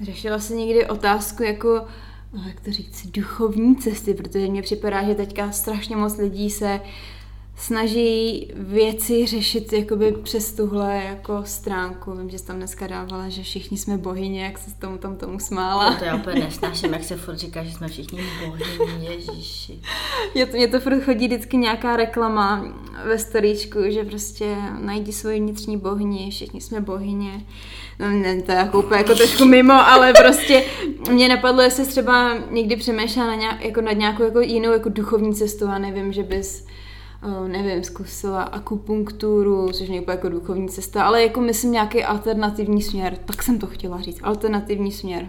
Řešila jsi někdy otázku jako, no, jak to říct, duchovní cesty, protože mně připadá, že teďka strašně moc lidí se snaží věci řešit jakoby přes tuhle jako stránku. Vím, že jsi tam dneska dávala, že všichni jsme bohyně, jak se tomu tam tomu smála. No to já úplně nesnáším, jak se furt říká, že jsme všichni bohyně, ježíši. Mě to, mě to furt chodí vždycky nějaká reklama ve storíčku, že prostě najdi svoji vnitřní bohyni, všichni jsme bohyně no, ne, to je jako úplně jako trošku mimo, ale prostě mě napadlo, jestli třeba někdy přemýšlela na nějak, jako nad nějakou jako jinou jako duchovní cestu a nevím, že bys nevím, zkusila akupunkturu, což úplně jako duchovní cesta, ale jako myslím nějaký alternativní směr, tak jsem to chtěla říct, alternativní směr.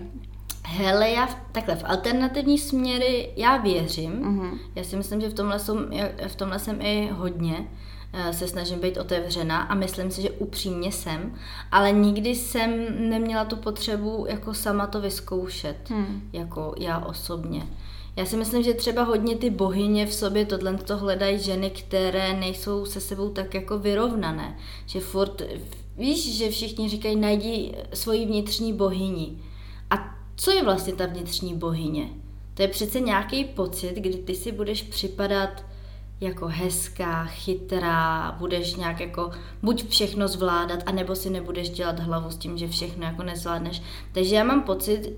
Hele, já v, takhle v alternativní směry já věřím. Mhm. Já si myslím, že v tomhle, jsem, v tomhle jsem i hodně eh, se snažím být otevřená a myslím si, že upřímně jsem, ale nikdy jsem neměla tu potřebu jako sama to vyzkoušet, Hmm. jako já osobně. Já si myslím, že třeba hodně ty bohyně v sobě tohle to hledají ženy, které nejsou se sebou tak jako vyrovnané. Že furt, víš, že všichni říkají, najdi svoji vnitřní bohyni. A co je vlastně ta vnitřní bohyně? To je přece nějaký pocit, kdy ty si budeš připadat jako hezká, chytrá, budeš nějak jako buď všechno zvládat, anebo si nebudeš dělat hlavu s tím, že všechno jako nezvládneš. Takže já mám pocit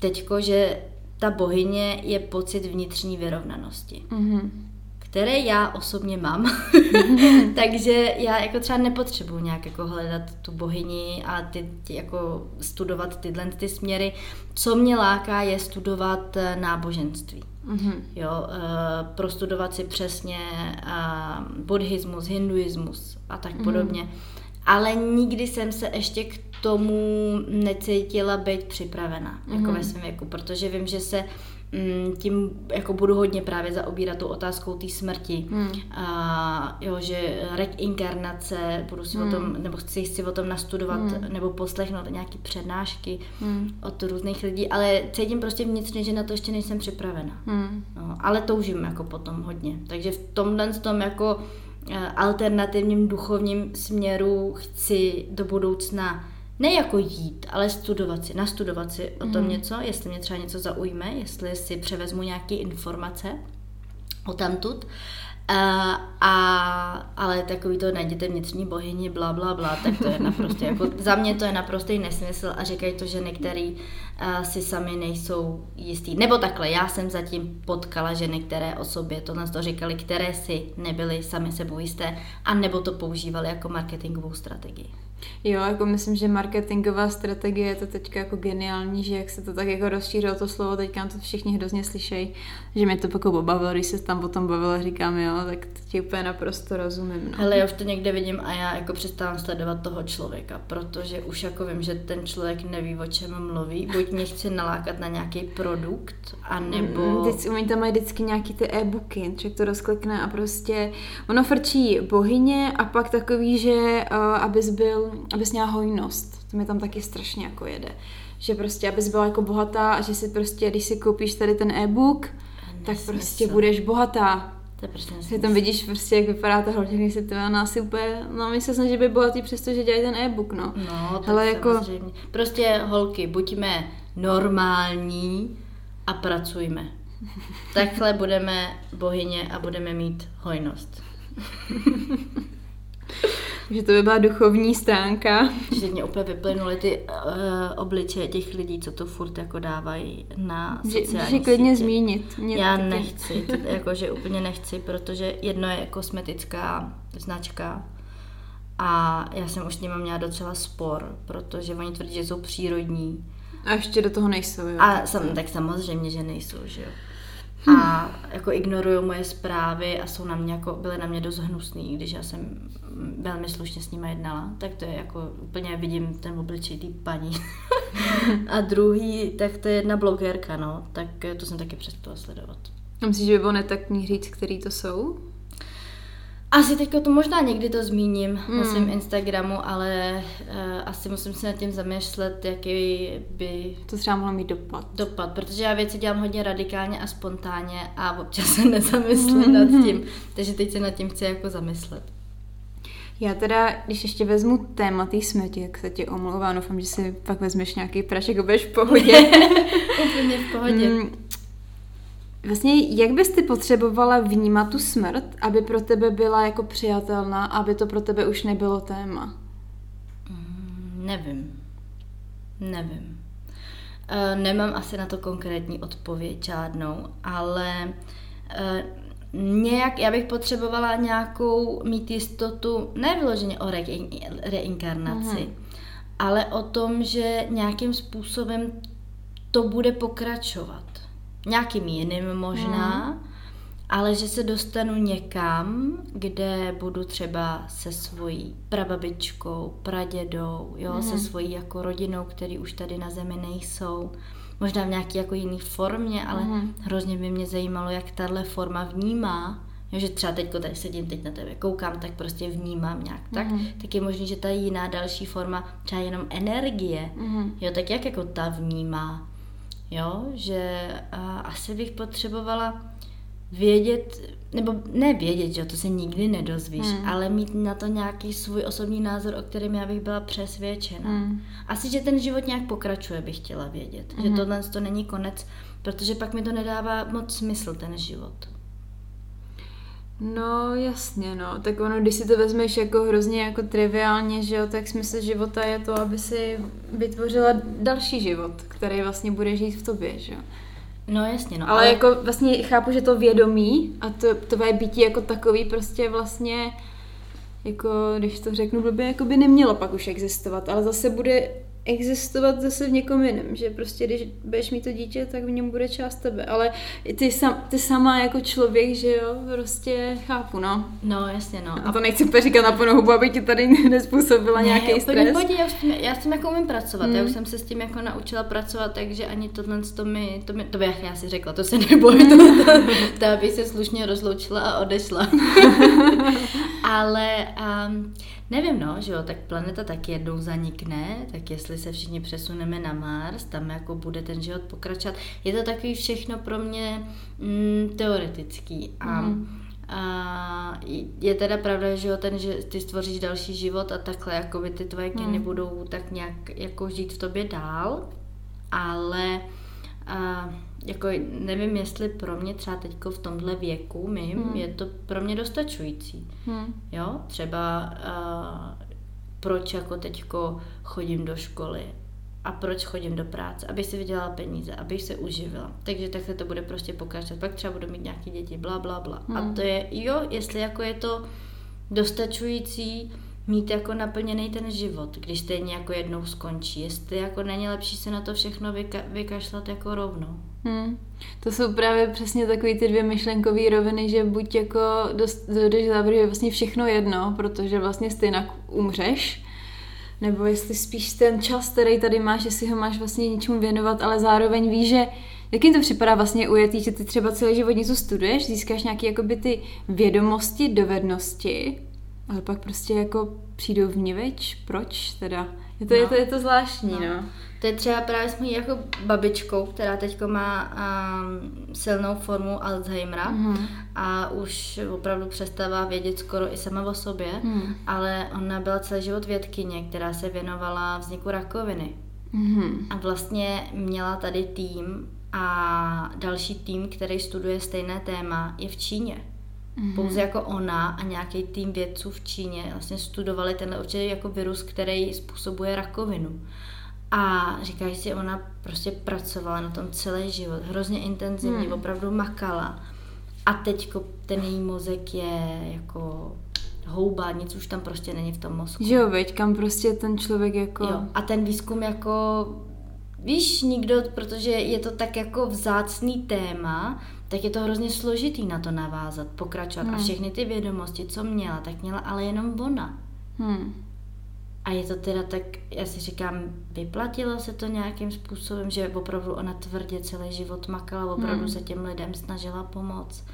teďko, že ta bohyně je pocit vnitřní vyrovnanosti, Mhm. které já osobně mám. (laughs) Takže já jako třeba nepotřebuji nějak jako hledat tu bohyni a ty, ty jako studovat tyhle ty směry. Co mě láká je studovat eh, náboženství. Mhm. Jo, eh, prostudovat si přesně eh, buddhismus, hinduismus a tak podobně. Ale nikdy jsem se ještě k tomu necítila být připravena, jako ve svém věku, protože vím, že se mm, tím jako budu hodně právě zaobírat tou otázkou té smrti. Hmm. A jo, že reinkarnace, budu si o tom, nebo chci si o tom nastudovat, nebo poslechnout nějaké přednášky Hmm. od různých lidí, ale cítím prostě vnitřně, že na to ještě nejsem připravena. Hmm. No, ale toužím jako potom hodně. Takže v tomhle tom jako eh, alternativním duchovním směru chci do budoucna ne jako jít, ale studovat si, nastudovat si o tom něco, jestli mě třeba něco zaujme, jestli si převezmu nějaké informace o tamtud. A, a, ale takový to najděte vnitřní bohyni, bla, bla, bla, tak to je (laughs) naprosto, jako za mě to je naprostý nesmysl a říkají to ženy, který a, si sami nejsou jistý. Nebo takhle, já jsem zatím potkala ženy, které o sobě tohle to říkali, které si nebyly sami sebou jisté, a nebo to používali jako marketingovou strategii. Jo, jako myslím, že marketingová strategie je to teďka jako geniální, že jak se to tak jako rozšířilo to slovo, teďka to všichni hrozně slyšejí, že mě to jako pobavilo, když se tam potom bavila, říkám jo, tak ti úplně naprosto rozumím. No. Hele, já už to někde vidím a já jako přestávám sledovat toho člověka, protože už jako vím, že ten člověk neví, o čem mluví. Buď mě chce nalákat na nějaký produkt, anebo... Mm, Teď, oni tam mají vždycky nějaký ty e-booky, člověk to rozklikne a prostě ono frčí bohyně a pak takový, že uh, abys byl, abys měla hojnost. To mi tam taky strašně jako jede. Že prostě, abys byla jako bohatá a že si prostě, když si koupíš tady ten e-book, tak prostě budeš bohatá. To je prostě nesmysl. tam vidíš prostě, jak vypadá ta holčina, si to ona asi úplně, no my se snaží být bohatý, přestože dělají ten e-book, no. No, tak Hele, jako- samozřejmě. Prostě holky, buďme normální a pracujme. (laughs) Takhle budeme bohyně a budeme mít hojnost. (laughs) Že to by byla duchovní stránka. Že mě úplně vyplynuly ty uh, obličeje těch lidí, co to furt jako dávají na Že, sociální že klidně sítě. zmínit. Mě Já taky. nechci, (laughs) jakože úplně nechci, protože jedno je kosmetická značka a já jsem už s nimi měla docela spor, protože oni tvrdí, že jsou přírodní A ještě do toho nejsou, jo. a sam, tak samozřejmě, že nejsou, že jo. A jako ignorují moje zprávy a jsou na mě jako, byly na mě dost hnusný, když já jsem velmi slušně s nimi jednala, tak to je jako úplně vidím ten obličej té paní. (laughs) a druhý, tak to je jedna blogerka, no, tak to jsem taky přestala sledovat. A Myslíš, že by bylo netaktní říct, který to jsou? Asi teďka to možná někdy to zmíním mm. na Hmm. svém Instagramu, ale uh, asi musím se nad tím zamýšlet, jaký by To třeba mohlo mít dopad. dopad, protože já věci dělám hodně radikálně a spontánně a občas se nezamyslím nad tím, takže teď se nad tím chci jako zamyslet. Já teda, když ještě vezmu téma té smrti, jak se ti omlouvám, doufám, že si pak vezmeš nějaký prašek a budeš v pohodě. (laughs) Úplně v pohodě. Mm, Vlastně, jak bys ty potřebovala vnímat tu smrt, aby pro tebe byla jako přijatelná, aby to pro tebe už nebylo téma? Mm, Nevím. Nevím. Eh, Nemám asi na to konkrétní odpověď žádnou, ale eh, nějak, já bych potřebovala nějakou mít jistotu, ne vyloženě o rein- reinkarnaci, Mhm. ale o tom, že nějakým způsobem to bude pokračovat. Nějakým jiným možná, ale že se dostanu někam, kde budu třeba se svojí prababičkou, pradědou, jo, se svojí jako rodinou, který už tady na zemi nejsou. možná v nějaké jako jiné formě, ale mm. hrozně by mě zajímalo, jak tahle forma vnímá, jo, že třeba teď tady sedím, teď na tebe koukám, tak prostě vnímám nějak tak, mm. tak je možné, že ta jiná další forma, třeba jenom energie, mm. jo, tak jak jako ta vnímá, jo, že a, asi bych potřebovala vědět, nebo ne vědět, že to se nikdy nedozvíš, hmm. ale mít na to nějaký svůj osobní názor, o kterém já bych byla přesvědčena. Hmm. Asi, že ten život nějak pokračuje, bych chtěla vědět. Hmm. Že tohle to není konec, protože pak mi to nedává moc smysl, ten život. No jasně, no. Tak ono, když si to vezmeš jako hrozně jako triviálně, že jo, tak smysl života je to, aby si vytvořila další život, který vlastně bude žít v tobě, že jo. No jasně, no. Ale, ale jako vlastně chápu, že to vědomí a to tvoje bytí jako takový prostě vlastně jako, když to řeknu blbě, jako by nemělo pak už existovat, ale zase bude existovat zase v někom jiném, že prostě když budeš mít to dítě, tak v něm bude část tebe, ale ty, sam, ty sama jako člověk, že jo, prostě chápu, no. No, jasně, no. A to nechci úplně říkat na plnou hubu, aby ti tady (laughs) nespůsobila ne, nějaký stres. Ne, já, s tím, já s tím jako umím pracovat, hmm. já už jsem se s tím jako naučila pracovat, takže ani tohle to mi, to mi, to bych já si řekla, to se neboj, to, (laughs) to, to, aby se slušně rozloučila a odešla. (laughs) ale um, Nevím, no, že jo, tak planeta taky jednou zanikne, tak jestli se všichni přesuneme na Mars, tam jako bude ten život pokračovat. Je to takový všechno pro mě mm, teoretický a mm. A je teda pravda, že jo, ten, že ty stvoříš další život a takhle, jako by ty tvoje geny mm. budou tak nějak jako žít v tobě dál, ale a, jako nevím, jestli pro mě třeba teď v tomhle věku mým hmm. je to pro mě dostačující. Hmm. Jo, třeba uh, proč jako teďko chodím do školy a proč chodím do práce, abych si vydělala peníze, abych se uživila. Takže takhle to bude prostě pokračovat. Pak třeba budu mít nějaké děti, bla, bla, bla. Hmm. A to je, jo, jestli jako je to dostačující, mít jako naplněný ten život, když stejně jako jednou skončí. Jestli jako není lepší se na to všechno vyka- vykašlat jako rovnou. Hmm. To jsou právě přesně takové ty dvě myšlenkové roviny, že buď jako dojdeš závěr, že vlastně všechno jedno, protože vlastně stejně umřeš, nebo jestli spíš ten čas, který tady máš, že si ho máš vlastně něčemu věnovat, ale zároveň víš, že jak jim to připadá vlastně ujetý, že ty třeba celý život něco studuješ, získáš nějaké jakoby ty vědomosti, dovednosti, ale pak prostě jako přijdou v niveč, proč teda? Je to, no. je to, je to zvláštní, no. no. To je třeba právě s mojí jako babičkou, která teď má um, silnou formu Alzheimera mm. a už opravdu přestává vědět skoro i sama o sobě, mm. ale ona byla celý život vědkyně, která se věnovala vzniku rakoviny. Mm. A vlastně měla tady tým a další tým, který studuje stejné téma, je v Číně. Mm-hmm. Pouze jako ona a nějaký tým vědců v Číně vlastně studovali tenhle určitě jako virus, který způsobuje rakovinu. A říkají si, ona prostě pracovala na tom celý život, hrozně intenzivně, hmm. opravdu makala. A teď ten její mozek je jako houba, nic už tam prostě není v tom mozku. Že jo, veď, kam prostě ten člověk jako... Jo, a ten výzkum jako, víš, nikdo, protože je to tak jako vzácný téma, tak je to hrozně složitý na to navázat, pokračovat. Hmm. A všechny ty vědomosti, co měla, tak měla ale jenom ona. Hmm. A je to teda tak, já si říkám, vyplatilo se to nějakým způsobem, že opravdu ona tvrdě celý život makala, opravdu hmm. se těm lidem snažila pomoct.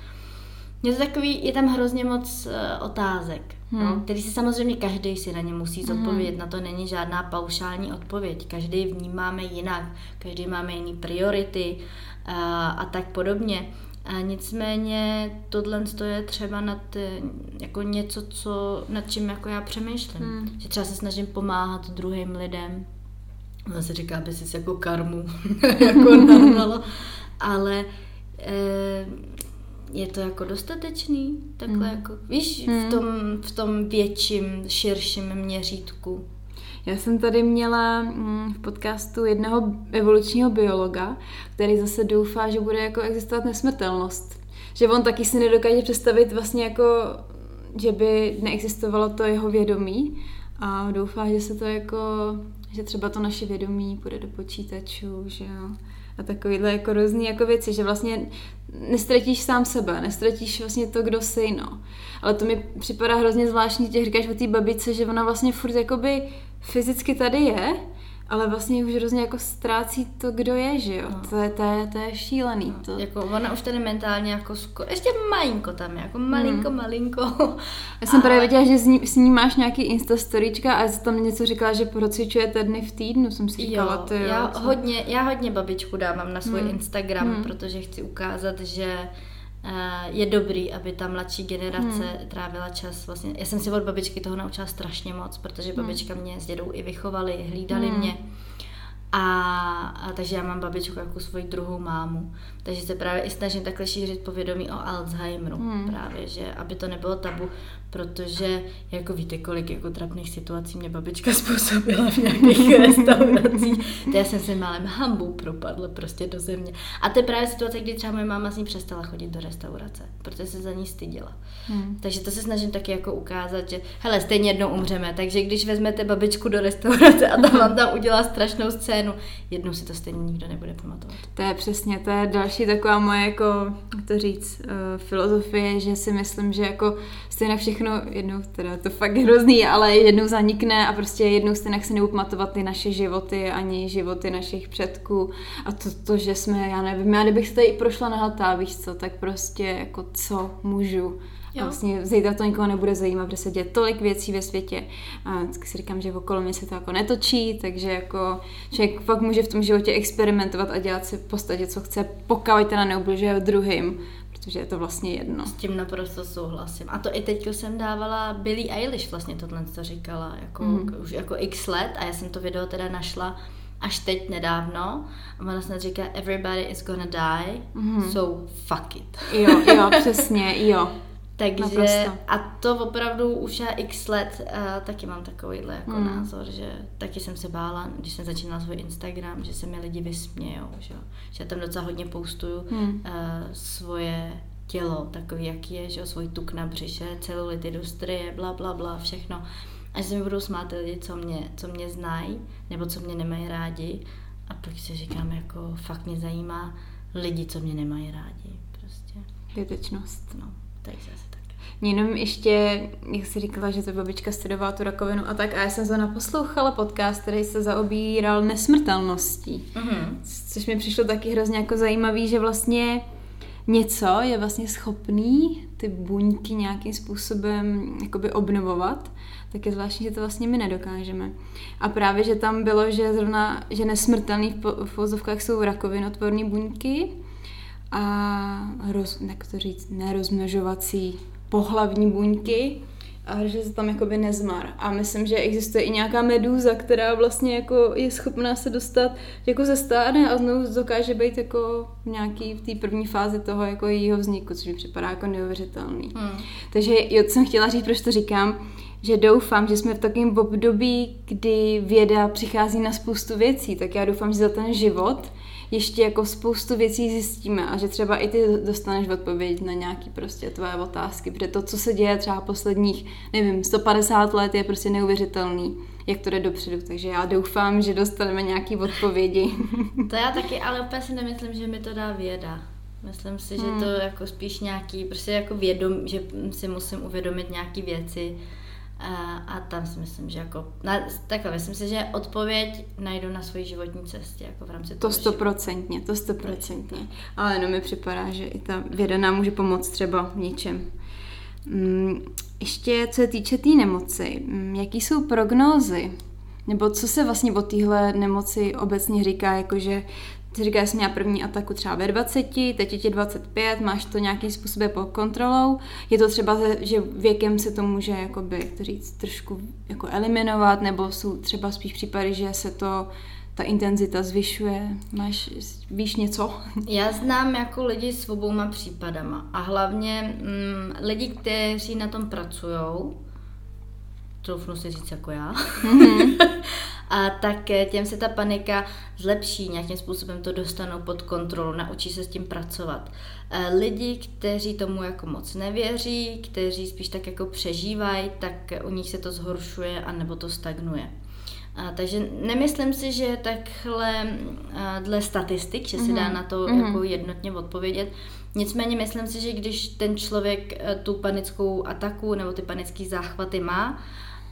Je to takový, je tam hrozně moc uh, otázek, no, hmm. no, který si samozřejmě každý si na ně musí hmm. zodpovědět. Hmm. Na to není žádná paušální odpověď. Každý vnímáme jinak, každý máme jiné priority uh, a tak podobně. A nicméně tohle je třeba nad eh, jako něco, co, nad čím jako já přemýšlím. Hmm. Že třeba se snažím pomáhat druhým lidem. Ono se říká, aby si jako karmu (laughs) jako (laughs) narvalo. Ale e, je to jako dostatečný, takhle hmm. jako, víš, hmm. v, tom, v tom větším, širším měřítku. Já jsem tady měla mm, v podcastu jednoho evolučního biologa, který zase doufá, že bude jako existovat nesmrtelnost. Že on taky si nedokáže představit vlastně jako, že by neexistovalo to jeho vědomí a doufá, že se to jako, že třeba to naše vědomí půjde do počítačů, že jo a takovýhle jako různý jako věci, že vlastně nestratíš sám sebe, nestratíš vlastně to, kdo jsi, no. Ale to mi připadá hrozně zvláštní, těch říkáš o té babice, že ona vlastně furt jakoby fyzicky tady je, ale vlastně už hrozně jako ztrácí to, kdo je, že jo? No. To, je, to, je, to je šílený. No. To... Jako ona už tady mentálně jako skoro, ještě malinko tam je, jako malinko, hmm. malinko. (laughs) Já jsem a... právě viděla, že s ní, s ní máš nějaký instastoríčka a jsi tam něco říkala, že procvičujete dny v týdnu, jsem si říkala. Jo, ty, já, co? hodně, já hodně babičku dávám na svůj hmm. Instagram, hmm. protože chci ukázat, že je dobrý, aby ta mladší generace hmm. trávila čas. Vlastně, já jsem si od babičky toho naučila strašně moc, protože hmm. babička mě s dědou i vychovali, hlídali hmm. mě. A, a takže já mám babičku jako svoji druhou mámu. Takže se právě i snažím takhle šířit povědomí o Alzheimeru. Hmm. Právě, že aby to nebylo tabu, protože jako víte, kolik jako trapných situací mě babička (laughs) způsobila v nějakých (laughs) restauracích. To já jsem se málem hambou propadla prostě do země. A to je právě situace, kdy třeba moje máma z ní přestala chodit do restaurace, protože se za ní styděla. Hmm. Takže to se snažím taky jako ukázat, že hele, stejně jednou umřeme, takže když vezmete babičku do restaurace a tam vám tam udělá strašnou scénu, jednou si to stejně nikdo nebude pamatovat. To je přesně, to je další taková moje, jako, to říct, uh, filozofie, že si myslím, že jako stejně všechno všechno jednou, teda to fakt hrozný, ale jednou zanikne a prostě jednou stejně si nebudou pamatovat ty naše životy, ani životy našich předků a to, to, že jsme, já nevím, já kdybych se tady prošla na hatá, víš co, tak prostě jako co můžu. A vlastně zítra to nikoho nebude zajímat, protože se děje tolik věcí ve světě. A vždycky si říkám, že okolo mě se to jako netočí, takže jako člověk fakt může v tom životě experimentovat a dělat si v podstatě, co chce, pokud teda neubližuje druhým protože je to vlastně jedno. S tím naprosto souhlasím. A to i teď jsem dávala Billie Eilish vlastně tohle, co říkala, jako, mm. už jako x let a já jsem to video teda našla až teď nedávno a ona snad říká everybody is gonna die, mm. so fuck it. Jo, jo, (laughs) přesně, jo. Takže Naprosto. a to opravdu už já x let uh, taky mám takovýhle jako hmm. názor, že taky jsem se bála, když jsem začínala svůj Instagram, že se mi lidi vysmějou, že, že já tam docela hodně postuju hmm. uh, svoje tělo, takový, jak je, že svůj tuk na břiše, celulity, strie, bla, bla, bla, všechno. A že se mi budou smát lidi, co mě, co mě znají, nebo co mě nemají rádi. A pak si říkám, jako fakt mě zajímá lidi, co mě nemají rádi. Prostě. Větečnost. No, takže Jenom ještě, jak jsi říkala, že to babička studovala tu rakovinu a tak, a já jsem zrovna poslouchala podcast, který se zaobíral nesmrtelností. Mm-hmm. Což mi přišlo taky hrozně jako zajímavý, že vlastně něco je vlastně schopný ty buňky nějakým způsobem jakoby obnovovat, tak je zvláštní, že to vlastně my nedokážeme. A právě, že tam bylo, že zrovna, že nesmrtelný v, vozovkách jsou rakovinotvorné buňky a roz, jak to říct, nerozmnožovací pohlavní buňky a že se tam jakoby nezmar. A myslím, že existuje i nějaká medúza, která vlastně jako je schopná se dostat jako ze stáda a znovu dokáže být jako v nějaký v té první fázi toho jako jejího vzniku, což mi připadá jako neuvěřitelný. Hmm. Takže jo, co jsem chtěla říct, proč to říkám, že doufám, že jsme v takovém období, kdy věda přichází na spoustu věcí, tak já doufám, že za ten život ještě jako spoustu věcí zjistíme a že třeba i ty dostaneš odpověď na nějaký prostě tvoje otázky, protože to, co se děje třeba posledních, nevím, 150 let je prostě neuvěřitelný jak to jde dopředu, takže já doufám, že dostaneme nějaké odpovědi. (laughs) To já taky, ale úplně si nemyslím, že mi to dá věda. Myslím si, hmm. že to jako spíš nějaký, prostě jako vědom, že si musím uvědomit nějaké věci, a, a tam si myslím, že jako, na, takhle, myslím si, že odpověď najdu na svoji životní cestě, jako v rámci To stoprocentně, to stoprocentně. Ale jenom mi připadá, že i ta věda nám může pomoct třeba v něčem. Mm, ještě co se týče té tý nemoci, mm, jaký jsou prognózy? Nebo co se vlastně o téhle nemoci obecně říká, jakože ty říká, že jsi měla první ataku třeba ve 20, teď je ti 25, máš to nějakým způsobem pod kontrolou. Je to třeba, že věkem se to může, jakoby, jak to říct, trošku jako eliminovat, nebo jsou třeba spíš případy, že se to ta intenzita zvyšuje? Máš, víš něco? (laughs) Já znám jako lidi s obouma případama a hlavně mm, lidi, kteří na tom pracují, troufnu si říct jako já, mm-hmm. (laughs) a tak eh, těm se ta panika zlepší, nějakým způsobem to dostanou pod kontrolu, naučí se s tím pracovat. Eh, lidi, kteří tomu jako moc nevěří, kteří spíš tak jako přežívají, tak u nich se to zhoršuje a nebo to stagnuje. A, takže nemyslím si, že takhle dle statistik, že se dá mhm. na to mm-hmm. jako jednotně odpovědět. Nicméně myslím si, že když ten člověk eh, tu panickou ataku nebo ty panické záchvaty má,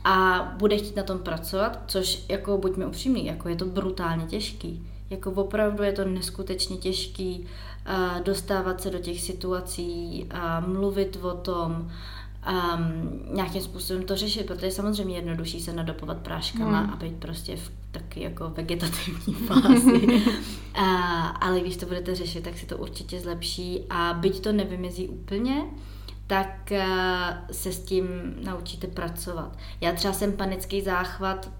a bude chtít na tom pracovat, což jako buďme upřímní, jako je to brutálně těžký. Jako opravdu je to neskutečně těžký uh, dostávat se do těch situací, uh, mluvit o tom, um, nějakým způsobem to řešit, protože je samozřejmě jednodušší se nadopovat práškama hmm. a být prostě v taky jako vegetativní (laughs) fázi. a, ale když to budete řešit, tak si to určitě zlepší a byť to nevymizí úplně, tak uh, se s tím naučíte pracovat. Já třeba jsem panický záchvat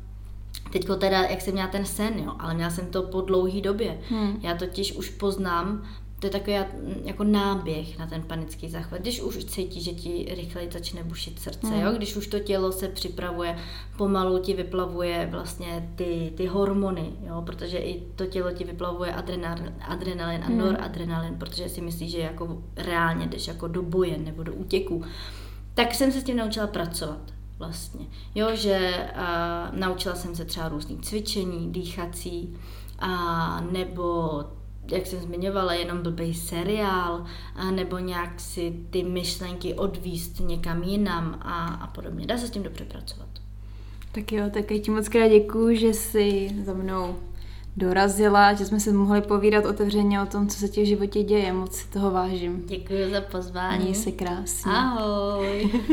Teďko teda, jak jsem měla ten sen, jo, ale měla jsem to po dlouhý době. Hmm. Já totiž už poznám, to je takový jako náběh na ten panický záchvat. Když už cítí, že ti rychleji začne bušit srdce, hmm. jo? když už to tělo se připravuje, pomalu ti vyplavuje vlastně ty, ty hormony, jo? protože i to tělo ti vyplavuje adrenalin, adrenalin a hmm. noradrenalin, protože si myslíš, že jako reálně jdeš jako do boje nebo do útěku. Tak jsem se s tím naučila pracovat vlastně. Jo, že uh, naučila jsem se třeba různý cvičení, dýchací, a nebo jak jsem zmiňovala, jenom blbý seriál, a nebo nějak si ty myšlenky odvíst někam jinam a, a podobně. Dá se s tím dobře pracovat. Tak jo, tak ti moc krát děkuju, že jsi za mnou dorazila, že jsme se mohli povídat otevřeně o tom, co se ti v životě děje. Moc si toho vážím. Děkuji za pozvání. Měj se krásně. Ahoj. (laughs)